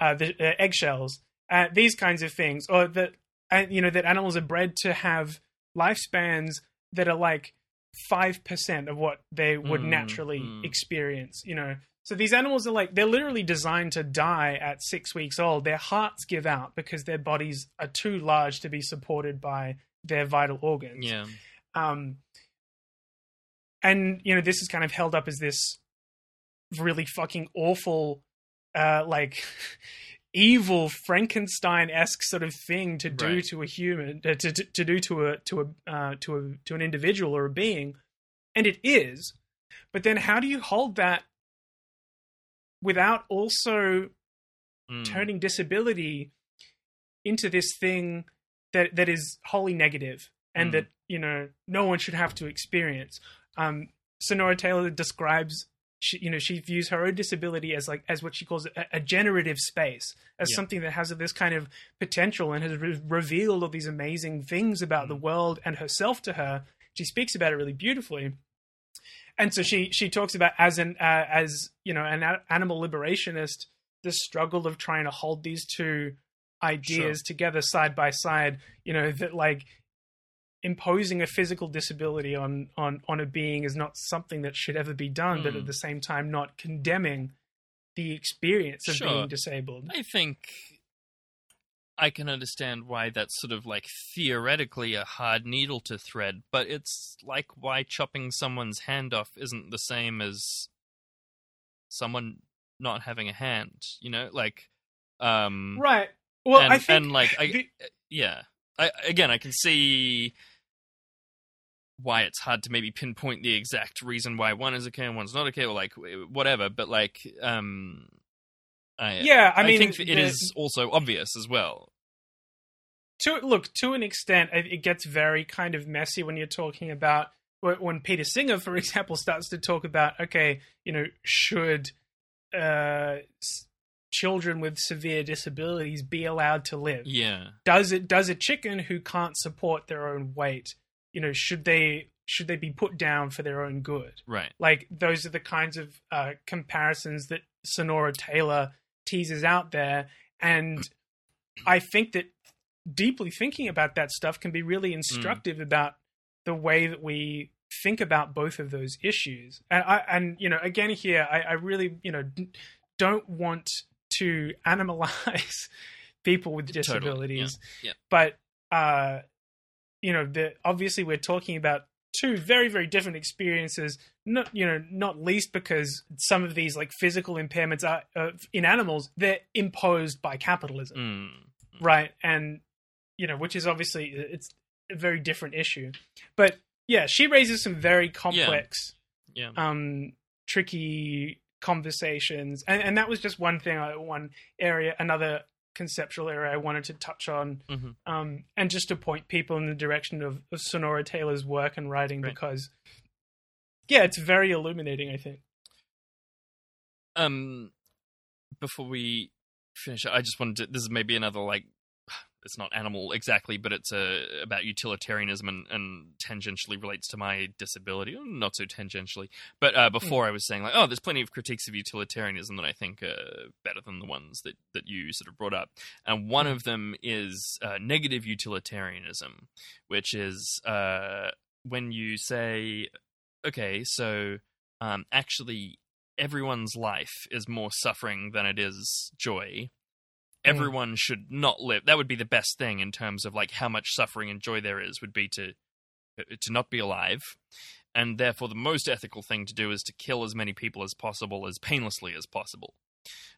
uh the, the egg shells uh, these kinds of things or that uh, you know that animals are bred to have lifespans that are like 5% of what they would mm, naturally mm. experience, you know. So these animals are like they're literally designed to die at 6 weeks old. Their hearts give out because their bodies are too large to be supported by their vital organs. Yeah. Um and you know this is kind of held up as this really fucking awful uh like *laughs* evil Frankenstein esque sort of thing to do right. to a human, to, to, to do to a to a uh, to a to an individual or a being, and it is. But then, how do you hold that without also mm. turning disability into this thing that that is wholly negative and mm. that you know no one should have to experience? Um, Sunaura Taylor describes she, you know, she views her own disability as like as what she calls a, a generative space, as yeah. something that has this kind of potential and has re- revealed all these amazing things about mm. the world and herself to her. She speaks about it really beautifully, and so she she talks about as an uh, as you know an a- animal liberationist the struggle of trying to hold these two ideas together side by side you know that like imposing a physical disability on on on a being is not something that should ever be done but Hmm. at the same time not condemning the experience of Sure. being disabled I think I can understand why that's sort of like theoretically a hard needle to thread, but it's like why chopping someone's hand off isn't the same as someone not having a hand, you know? Like um right well and, i think and like I the- yeah. I again I can see why it's hard to maybe pinpoint the exact reason why one is okay and one's not okay or like whatever, but like um I, yeah i mean think it the- is also obvious as well. To look to an extent it gets very kind of messy when you're talking about when peter singer for *laughs* example starts to talk about okay you know should uh s- children with severe disabilities be allowed to live Yeah. does it does a chicken who can't support their own weight you know should they should they be put down for their own good Right. like those are the kinds of uh, comparisons that Sunaura Taylor teases out there, and I think that deeply thinking about that stuff can be really instructive about the way that we think about both of those issues. And I and you know again here I, I really you know don't want to animalize *laughs* people with Totally, yeah, disabilities, yeah. but uh, you know the obviously we're talking about two very very different experiences not you know not least because some of these like physical impairments are uh, in animals they're imposed by capitalism. Mm. right? And you know which is obviously it's a very different issue but yeah she raises some very complex Yeah. um tricky conversations and and that was just one thing I, one area another conceptual area i wanted to touch on Mhm. um and just to point people in the direction of, of sunaura taylor's work and writing Right. because yeah it's very illuminating i think Um, before we finish, I just wanted to. This is maybe another like. It's not animal exactly, but it's uh, about utilitarianism and, and tangentially relates to my disability. Not so tangentially, but uh, before I was saying like, oh, there's plenty of critiques of utilitarianism that I think are better than the ones that that you sort of brought up, and one of them is uh, negative utilitarianism, which is uh, when you say, okay, so um, actually everyone's life is more suffering than it is joy. Everyone should not live. That would be the best thing in terms of like how much suffering and joy there is would be to to not be alive. And therefore the most ethical thing to do is to kill as many people as possible as painlessly as possible.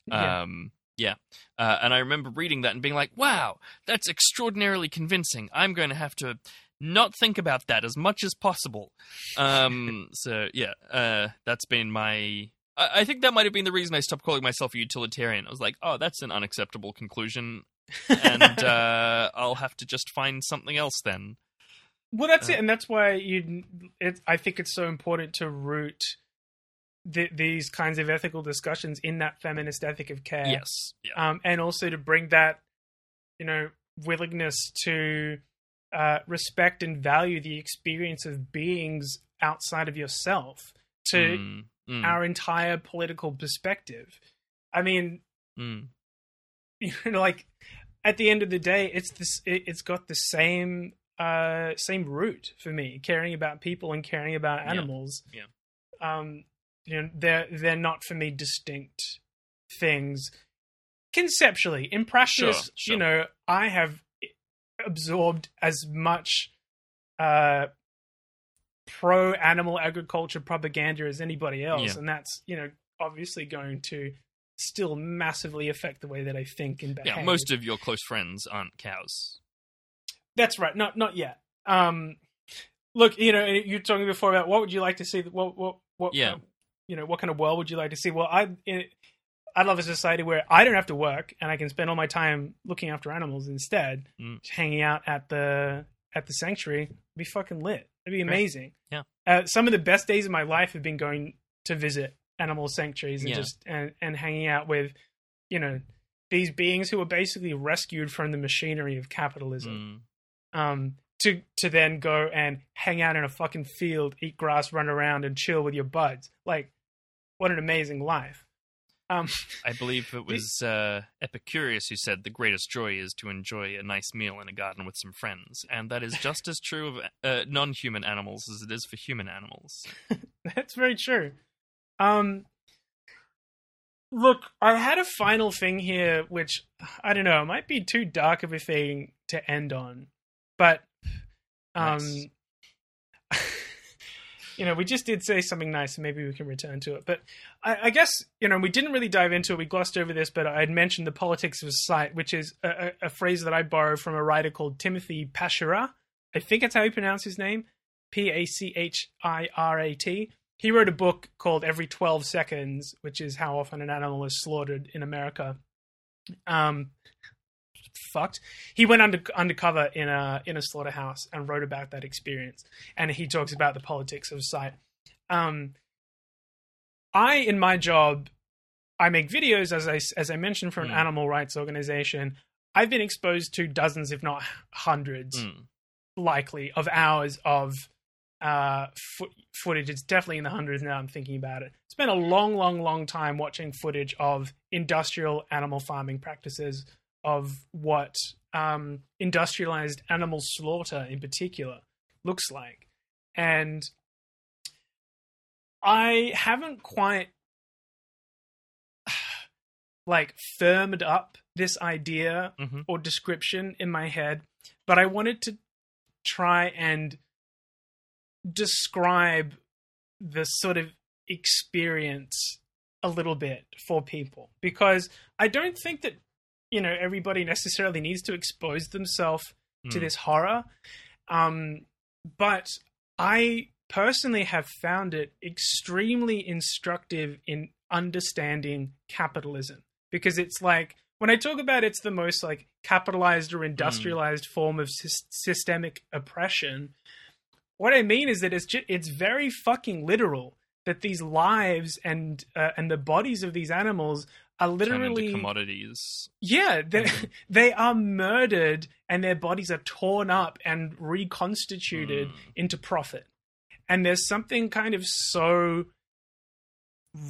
Yeah. Um yeah. Uh, and I remember reading that and being like, "Wow, that's extraordinarily convincing. I'm going to have to not think about that as much as possible." Um *laughs* so yeah, uh that's been my I, I think that might have been the reason I stopped calling myself a utilitarian. I was like, "Oh, that's an unacceptable conclusion." and *laughs* uh, I'll have to just find something else then. Well, that's Uh, it, and that's why you. It, I think it's so important to root th- these kinds of ethical discussions in that feminist ethic of care. Yes. Yeah. um, and also to bring that, you know, willingness to uh, respect and value the experience of beings outside of yourself to Mm, mm, our entire political perspective. I mean, mm. *laughs* you know, like at the end of the day, it's this. It, it's got the same uh same root for me, caring about people and caring about Yeah. animals. Yeah. Um, you know, they're they're not for me distinct things conceptually. In practice, Sure, sure. you know, I have absorbed as much uh pro animal agriculture propaganda as anybody else Yeah. and that's you know obviously going to still massively affect the way that I think and behave. Yeah, most of your close friends aren't cows. That's right. Not not yet. Um, look, you know, you're talking before about what would you like to see? What what what? Yeah. uh, you know, what kind of world would you like to see? Well, I in, I'd love a society where I don't have to work and I can spend all my time looking after animals instead, Mm. just hanging out at the at the sanctuary. It'd be fucking lit. It'd be amazing. Yeah. Uh, some of the best days of my life have been going to visit animal sanctuaries and Yeah. just and, and hanging out with, you know, these beings who were basically rescued from the machinery of capitalism Mm. um, to to then go and hang out in a fucking field, eat grass, run around, and chill with your buds. Like, what an amazing life. Um, I believe it *laughs* was uh, Epicurus who said the greatest joy is to enjoy a nice meal in a garden with some friends, and that is just as true of uh, non-human animals as it is for human animals. *laughs* That's very true. Um, look, I had a final thing here, which I don't know, it might be too dark of a thing to end on, but um, Nice. *laughs* you know, we just did say something nice, and maybe we can return to it. But I, I guess you know, we didn't really dive into it. We glossed over this, but I had mentioned the politics of sight, which is a, a, phrase that I borrowed from a writer called Timothy Pachirat. I think that's how you pronounce his name. P A C H I R A T. He wrote a book called Every 12 Seconds, which is how often an animal is slaughtered in America. Um, fucked. He went under, undercover in a in a slaughterhouse and wrote about that experience, and he talks about the politics of sight. Um, I, in my job, I make videos as I as I mentioned for an Mm. animal rights organization. I've been exposed to dozens, if not hundreds, Mm. likely of hours of uh, fo- footage. It's definitely in the hundreds now. I'm thinking about it. Spent a long, long, long time watching footage of industrial animal farming practices, of what um, industrialized animal slaughter in particular looks like, and I haven't quite *sighs* like firmed up this idea hmm or description in my head, but I wanted to try and describe the sort of experience a little bit for people because I don't think that you know everybody necessarily needs to expose themselves to Mm. this horror um but I personally have found it extremely instructive in understanding capitalism because it's like when I talk about it's the most like capitalized or industrialized form of sys- systemic oppression. What I mean is that it's it's very fucking literal that these lives and uh, and the bodies of these animals are literally commodities. yeah, they Mhm. *laughs* they are murdered and their bodies are torn up and reconstituted Mm. into profit. And there's something kind of so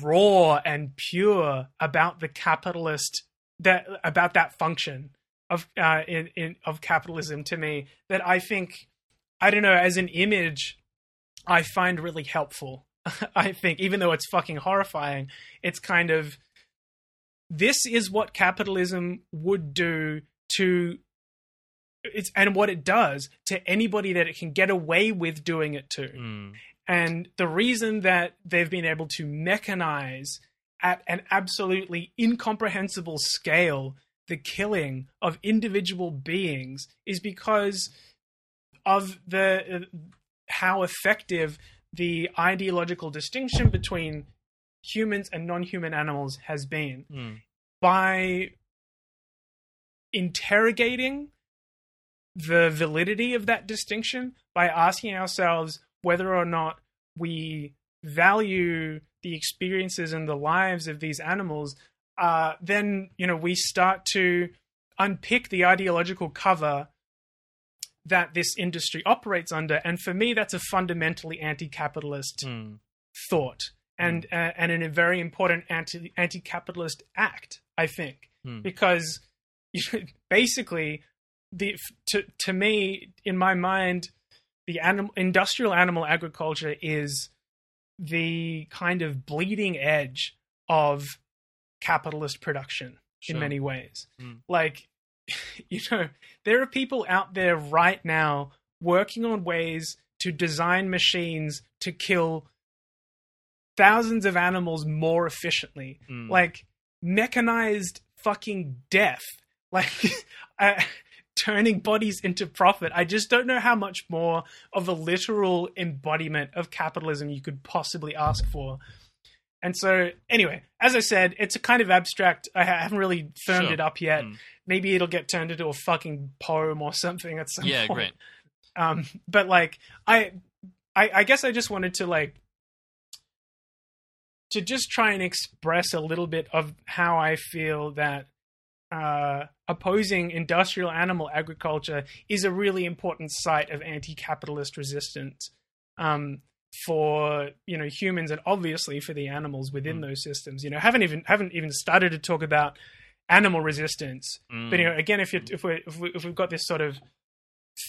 raw and pure about the capitalist that about that function of uh, in, in of capitalism to me that I think I don't know as an image I find really helpful. *laughs* I think even though it's fucking horrifying, it's kind of this is what capitalism would do to it's and what it does to anybody that it can get away with doing it to. Mm. And the reason that they've been able to mechanize at an absolutely incomprehensible scale the killing of individual beings is because of the uh, how effective the ideological distinction between humans and non-human animals has been Mm. by interrogating the validity of that distinction by asking ourselves whether or not we value the experiences and the lives of these animals uh, then you know we start to unpick the ideological cover that this industry operates under and for me that's a fundamentally anti-capitalist Mm. thought and uh, and in a very important anti anti-capitalist act i think Hmm. because *laughs* basically the to to me in my mind the animal industrial animal agriculture is the kind of bleeding edge of capitalist production in many ways Hmm. like *laughs* you know there are people out there right now working on ways to design machines to kill thousands of animals more efficiently Mm. like mechanized fucking death *laughs* like uh, turning bodies into profit i just don't know how much more of a literal embodiment of capitalism you could possibly ask for and so anyway as i said it's a kind of abstract i haven't really firmed Sure. it up yet Mm. maybe it'll get turned into a fucking poem or something at some Yeah, point great. um but like I, I i guess i just wanted to like to just try and express a little bit of how i feel that uh, opposing industrial animal agriculture is a really important site of anti-capitalist resistance um, for you know humans and obviously for the animals within Mm. those systems. You know, haven't even haven't even started to talk about animal resistance. Mm. But you know, again, if you if we if, we, if we've got this sort of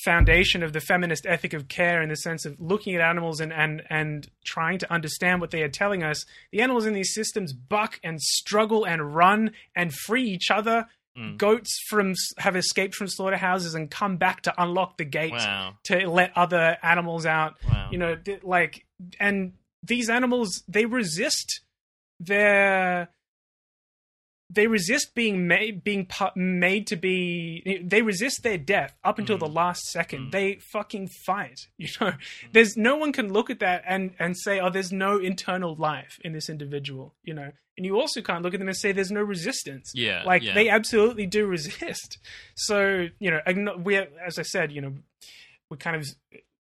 foundation of the feminist ethic of care in the sense of looking at animals and and and trying to understand what they are telling us, the animals in these systems buck and struggle and run and free each other. Mm. Goats from have escaped from slaughterhouses and come back to unlock the gate wow, to let other animals out wow. you know like and these animals they resist their they resist being made being pu- made to be they resist their death up until Mm. the last second Mm. they fucking fight *laughs* you know there's no one can look at that and and say oh there's no internal life in this individual you know and you also can't look at them and say there's no resistance yeah, like yeah. they absolutely do resist so you know we as i said you know we kind of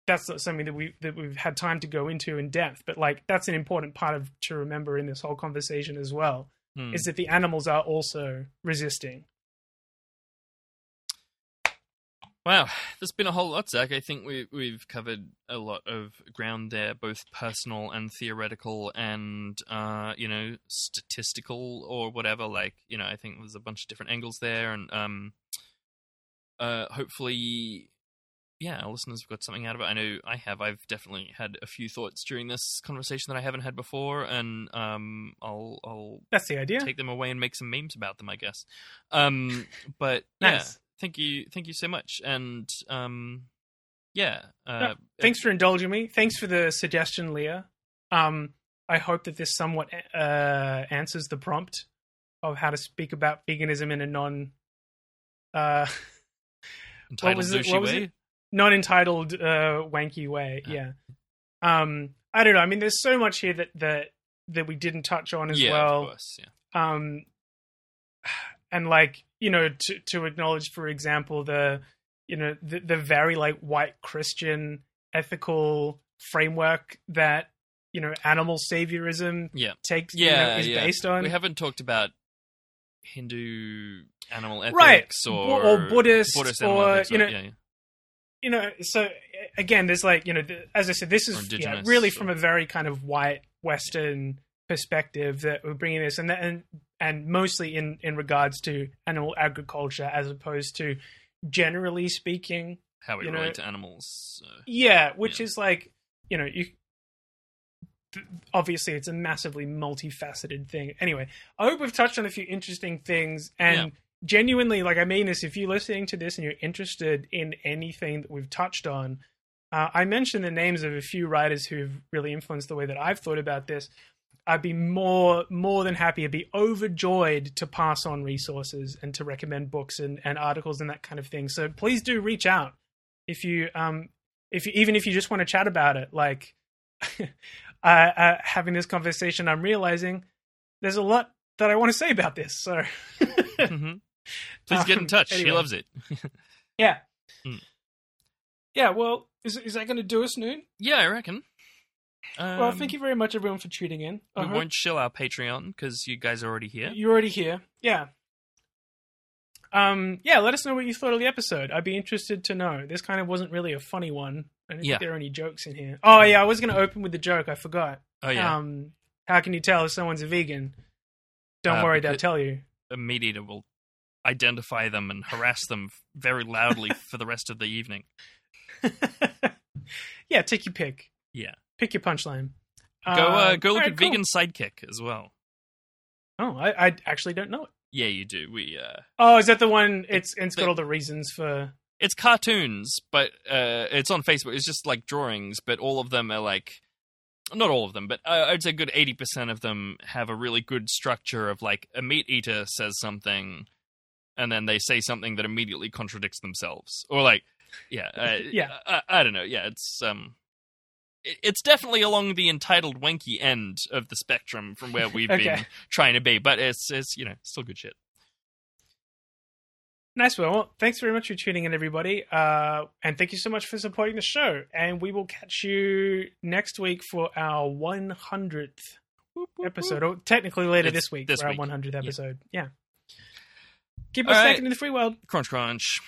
that's not something that we that we've had time to go into in depth but like that's an important part of to remember in this whole conversation as well Hmm. is that the animals are also resisting Wow, there's been a whole lot, Zach. I think we we've covered a lot of ground there, both personal and theoretical, and uh, you know, statistical or whatever. Like, you know, I think there's a bunch of different angles there, and um, uh, hopefully, yeah, our listeners have got something out of it. I know I have. I've definitely had a few thoughts during this conversation that I haven't had before, and um, I'll I'll that's the idea take them away and make some memes about them, I guess. Um, *laughs* but yeah, thank you, thank you so much, and um, yeah, uh, No, thanks for indulging me thanks for the suggestion leah um i hope that this somewhat uh answers the prompt of how to speak about veganism in a non uh *laughs* entitled was it- what was way. it? Non entitled uh wanky way Ah. yeah um i don't know i mean there's so much here that that that we didn't touch on as yeah, well of course, yeah. um and like you know to to acknowledge for example the you know the, the very like white christian ethical framework that you know animal saviorism Yeah. takes you Yeah, know, is yeah. based on We haven't talked about Hindu animal ethics Right. or, Or Buddhist animal or, ethics you know, yeah, yeah. You know so again there's like you know the, as i said this is yeah, really from a very kind of white western perspective that we're bringing this and and and mostly in in regards to animal agriculture as opposed to generally speaking how we you know, relate to animals. So. yeah which Yeah. is like you know you obviously it's a massively multifaceted thing anyway i hope we've touched on a few interesting things and genuinely like i mean this if you're listening to this and you're interested in anything that we've touched on uh, i mentioned the names of a few writers who've really influenced the way that i've thought about this. I'd be more more than happy i'd be overjoyed to pass on resources and to recommend books and, and articles and that kind of thing. So please do reach out if you um if you, even if you just want to chat about it. Like *laughs* uh, uh, having this conversation i'm realizing there's a lot that i want to say about this so. Mhm. Please get in Um, touch. anyway. She loves it. *laughs* yeah Mm. yeah well is, is that going to do us noon Yeah, I reckon. Um, well thank you very much everyone for tuning in I We hope won't shill our Patreon because you guys are already here. you're already here yeah um yeah let us know what you thought of the episode i'd be interested to know this kind of wasn't really a funny one i didn't Yeah. think there are any jokes in here oh yeah i was going to open with the joke i forgot Oh yeah, Um, how can you tell if someone's a vegan? Don't Uh, worry, they'll tell you. a meat eater will identify them and harass them very loudly *laughs* for the rest of the evening. *laughs* yeah, take your pick. Yeah. Pick your punchline. Go, uh, Um, go look alright, at cool. Vegan Sidekick as well. Oh, I, I actually don't know it. Yeah, you do. We uh, Oh, is that the one? It's it's got all the reasons for. it's cartoons, but uh, it's on Facebook. It's just like drawings, but all of them are like, not all of them, but uh, I'd say a good eighty percent of them have a really good structure of like a meat eater says something, and then they say something that immediately contradicts themselves, or like, yeah, *laughs* uh, Yeah. I, I don't know, yeah, it's um. it- It's definitely along the entitled wanky end of the spectrum from where *laughs* we've Okay. been trying to be, but it's it's you know still good shit. Nice one. Well, thanks very much for tuning in, everybody. Uh, and thank you so much for supporting the show. And we will catch you next week for our 100th episode, or technically later It's this week this for week. our 100th episode. Yeah. Keep us right. in the free world. Crunch, crunch.